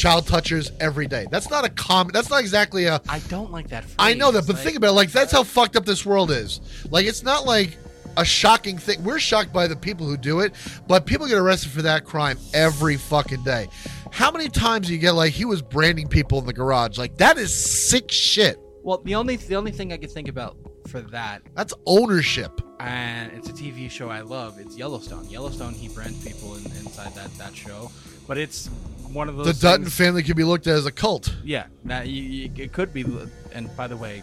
child touchers every day that's not a common that's not exactly a I don't like that. Phrase. i know that but like- think about it like that's how fucked up this world is like it's not like a shocking thing we're shocked by the people who do it but people get arrested for that crime every fucking day how many times do you get like he was branding people in the garage like that is sick shit Well, the only the only thing I could think about for that that's ownership and it's a TV show I love. It's Yellowstone. Yellowstone, he brands people in, inside that that show, but it's one of those. the Dutton things- family could be looked at as a cult. Yeah, that you, you, it could be. And by the way,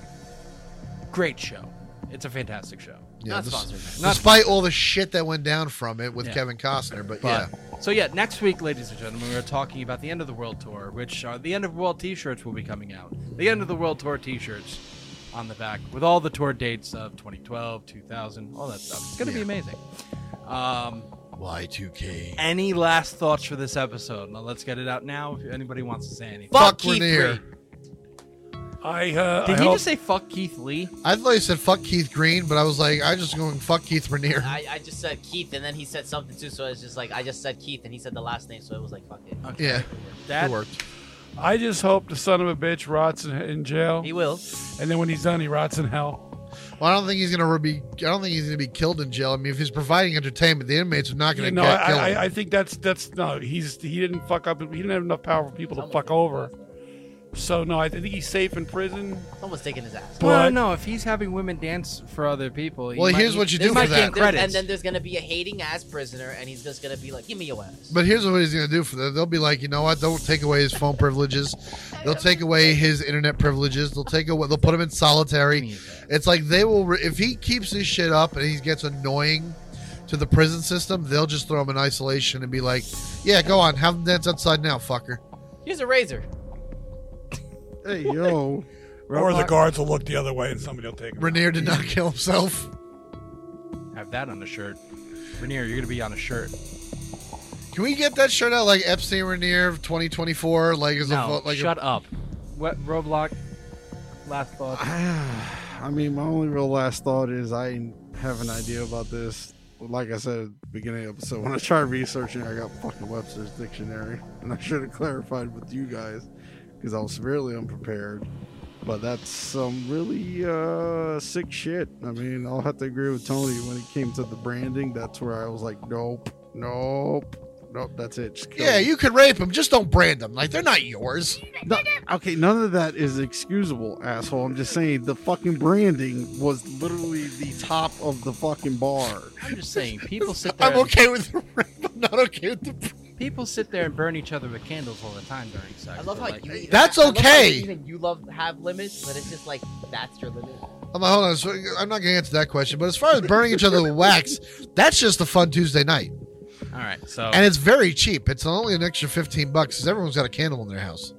great show. It's a fantastic show. Yeah, Not des- sponsored. Not despite all the shit that went down from it with Yeah. Kevin Costner, but, But- yeah, So yeah, next week, ladies and gentlemen, we're talking about the end of the world tour, which are the end of the world T-shirts will be coming out. The end of the world tour T-shirts on the back with all the tour dates of 2012, 2000, all that stuff. It's gonna be amazing. Um, Y2K. Any last thoughts for this episode? Now let's get it out now. If anybody wants to say anything. Fuck Keith Raniere. Lee. I uh, Did I he hope- just say fuck Keith Lee? I thought he said fuck Keith Green, but I was like, I just going fuck Keith Raniere. I, I just said Keith, and then he said something too, so it's just like I just said Keith, and he said the last name, so it was like fuck it. Yeah, That- it worked. I just hope the son of a bitch rots in, in jail. He will. And then when he's done, he rots in hell. Well, I don't think he's gonna be. I don't think he's gonna be killed in jail. I mean, if he's providing entertainment, the inmates are not gonna You know, get, I, kill I, him. I think that's that's no. He's he didn't fuck up. He didn't have enough power for people to fuck over. So no, I think he's safe in prison. Someone's taking his ass. Well, no. If he's having women dance for other people, he Well, might- here's what you he do might for gain that. Credits. And then there's gonna be a hating ass prisoner, and he's just gonna be like, "Give me your ass." But here's what he's going to do for them. They'll be like, you know what? Don't take away his phone privileges. They'll take away his internet privileges. They'll take away. They'll put him in solitary. It's like they will. Re- if he keeps his shit up and he gets annoying to the prison system, they'll just throw him in isolation and be like, yeah, go on, have him dance outside now, fucker. Here's a razor. Hey yo. Or the guards will look the other way and somebody will take him. Raniere did not kill himself. Have that on the shirt. Raniere, you're gonna be on a shirt. Can we get that shirt out like Epstein Raniere 2024? Like as a No, vo- like shut a, up. What Roblox? Last thought. I mean, my only real last thought is I have an idea about this. Like I said at the beginning of the episode, when I tried researching, I got fucking Webster's dictionary, and I should have clarified with you guys because I was severely unprepared. But that's some really uh, sick shit. I mean, I'll have to agree with Tony when it came to the branding. That's where I was like, nope, nope, nope. That's it. Just Yeah, him. you could rape them, just don't brand them. Like they're not yours. No, okay, none of that is excusable, asshole. I'm just saying the fucking branding was literally the top of the fucking bar. I'm just saying, people sit there. I'm okay with the rape. I'm not okay with the. People sit there and burn each other with candles all the time during sex. I love but how like, you. That's I love how okay. Even you love have limits, but it's just like that's your limit. I'm like, hold on. So I'm not going to answer that question. But as far as burning each other with wax, that's just a fun Tuesday night, all right, so and it's very cheap. It's only an extra 15 bucks because everyone's got a candle in their house.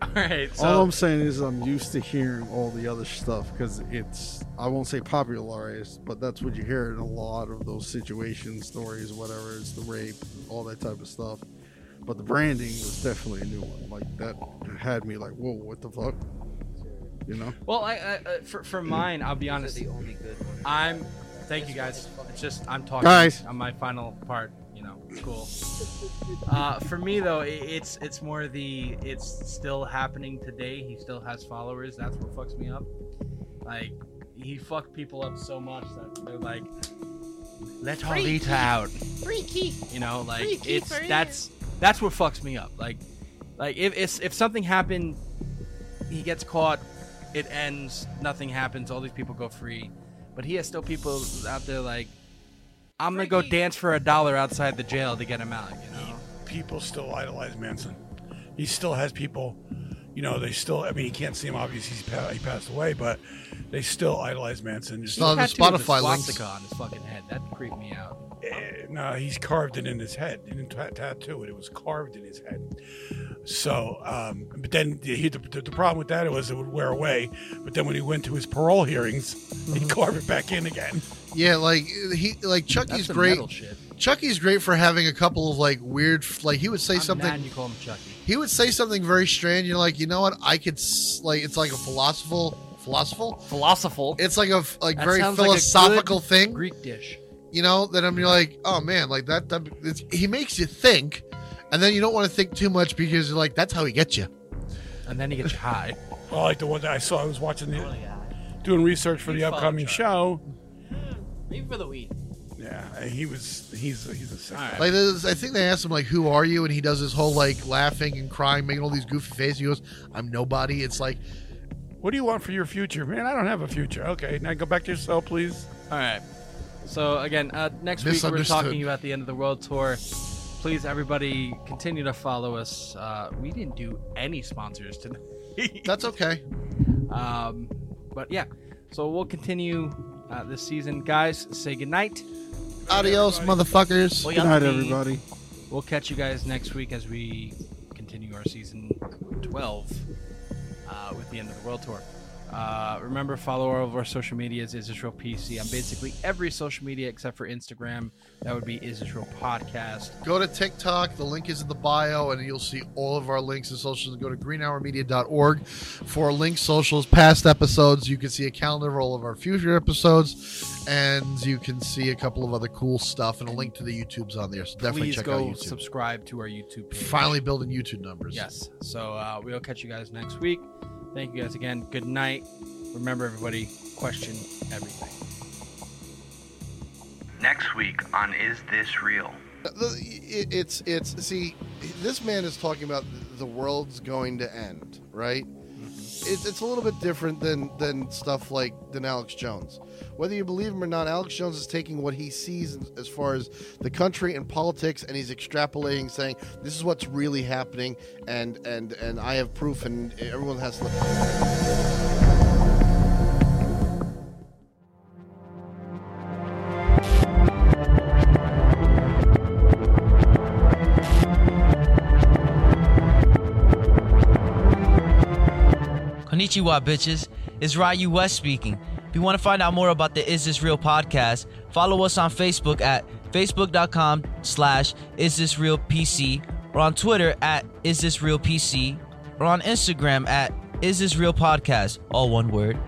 My god. all right, all I'm saying is I'm used to hearing all the other stuff because it's I won't say popularized, but that's what you hear in a lot of those situations, stories, whatever. It's the rape, all that type of stuff. But the branding was definitely a new one. Like that had me like, whoa, what the fuck? You know? well, I, I uh, for for mine, I'll be honest. the only good one. I'm. Thank you guys. It's just I'm talking Guys. on my final part. Cool. Uh, for me though, it's it's more the it's still happening today. He still has followers. That's what fucks me up. Like he fucked people up so much that they're like, let Harlita out. Freaky. You know, like Freaky it's that's that's what fucks me up. Like Like if if, if something happened, he gets caught, it ends, nothing happens, all these people go free. But he has still people out there like, I'm gonna go dance for a dollar outside the jail to get him out. You know, people still idolize Manson. He still has people. You know, they still. I mean, you can't see him. Obviously, he's pa- he passed away, but they still idolize Manson. Just Still have the Tattoo of Spotify links. swastika on his fucking head. That creeped me out. Eh, no, he's carved it in his head. He didn't ta- tattoo it. It was carved in his head. So, um, but then he, the, the problem with that was it would wear away. But then when he went to his parole hearings, he'd carve it back in again. Yeah, like he like Chucky's great. Chucky's great for having a couple of like weird, like he would say I'm something. mad you call him Chucky. He would say something very strange. You're like, you know what? I could like it's like a philosophical, philosophical, philosophical. It's like a like That very sounds like a philosophical thing. Greek dish. You know that I'm you're like, oh man, like that. that it's, he makes you think, and then you don't want to think too much because you're like, that's how he gets you. And then he gets you high. Well, like the one that I saw, I was watching the, doing research for the upcoming show. Maybe for the weed. Yeah, he was. He's he's a sick. Like this, I think they asked him like, "Who are you?" and he does his whole like laughing and crying, making all these goofy faces. He goes, "I'm nobody." It's like, What do you want for your future, man? I don't have a future. Okay, now go back to your cell, please. All right. So again, uh, next week we're talking about the end of the world tour. Please, everybody, continue to follow us. Uh, we didn't do any sponsors today. That's okay. Um, but yeah, so we'll continue uh, this season, guys. Say goodnight. Adios, motherfuckers. Good night, everybody. We'll catch you guys next week as we continue our season 12 uh, with the end of the world tour. Uh, remember, follow all of our social medias, Is This Real PC, on basically every social media except for Instagram. That would be Is This Real Podcast. Go to TikTok. The link is in the bio, and you'll see all of our links and socials. Go to greenhourmedia.org for links, socials, past episodes. You can see a calendar of all of our future episodes, and you can see a couple of other cool stuff, and a link to the YouTube's on there. So definitely Please check go out YouTube. subscribe to our YouTube page. Finally building YouTube numbers. Yes. So uh, we'll catch you guys next week. Thank you guys again. Good night. Remember, everybody, question everything. Next week on Is This Real? Uh, it- it's it's see this man is talking about the world's going to end right mm-hmm. it's, it's a little bit different than than stuff like than alex jones whether you believe him or not alex jones is taking what he sees as far as the country and politics and he's extrapolating saying this is what's really happening and and and i have proof and everyone has to Konnichiwa, bitches. It's Ryu West speaking. You want to find out more about the Is This Real podcast, follow us on Facebook at facebook.com slash Is This Real PC or on Twitter at Is This Real PC or on Instagram at Is This Real Podcast, all one word.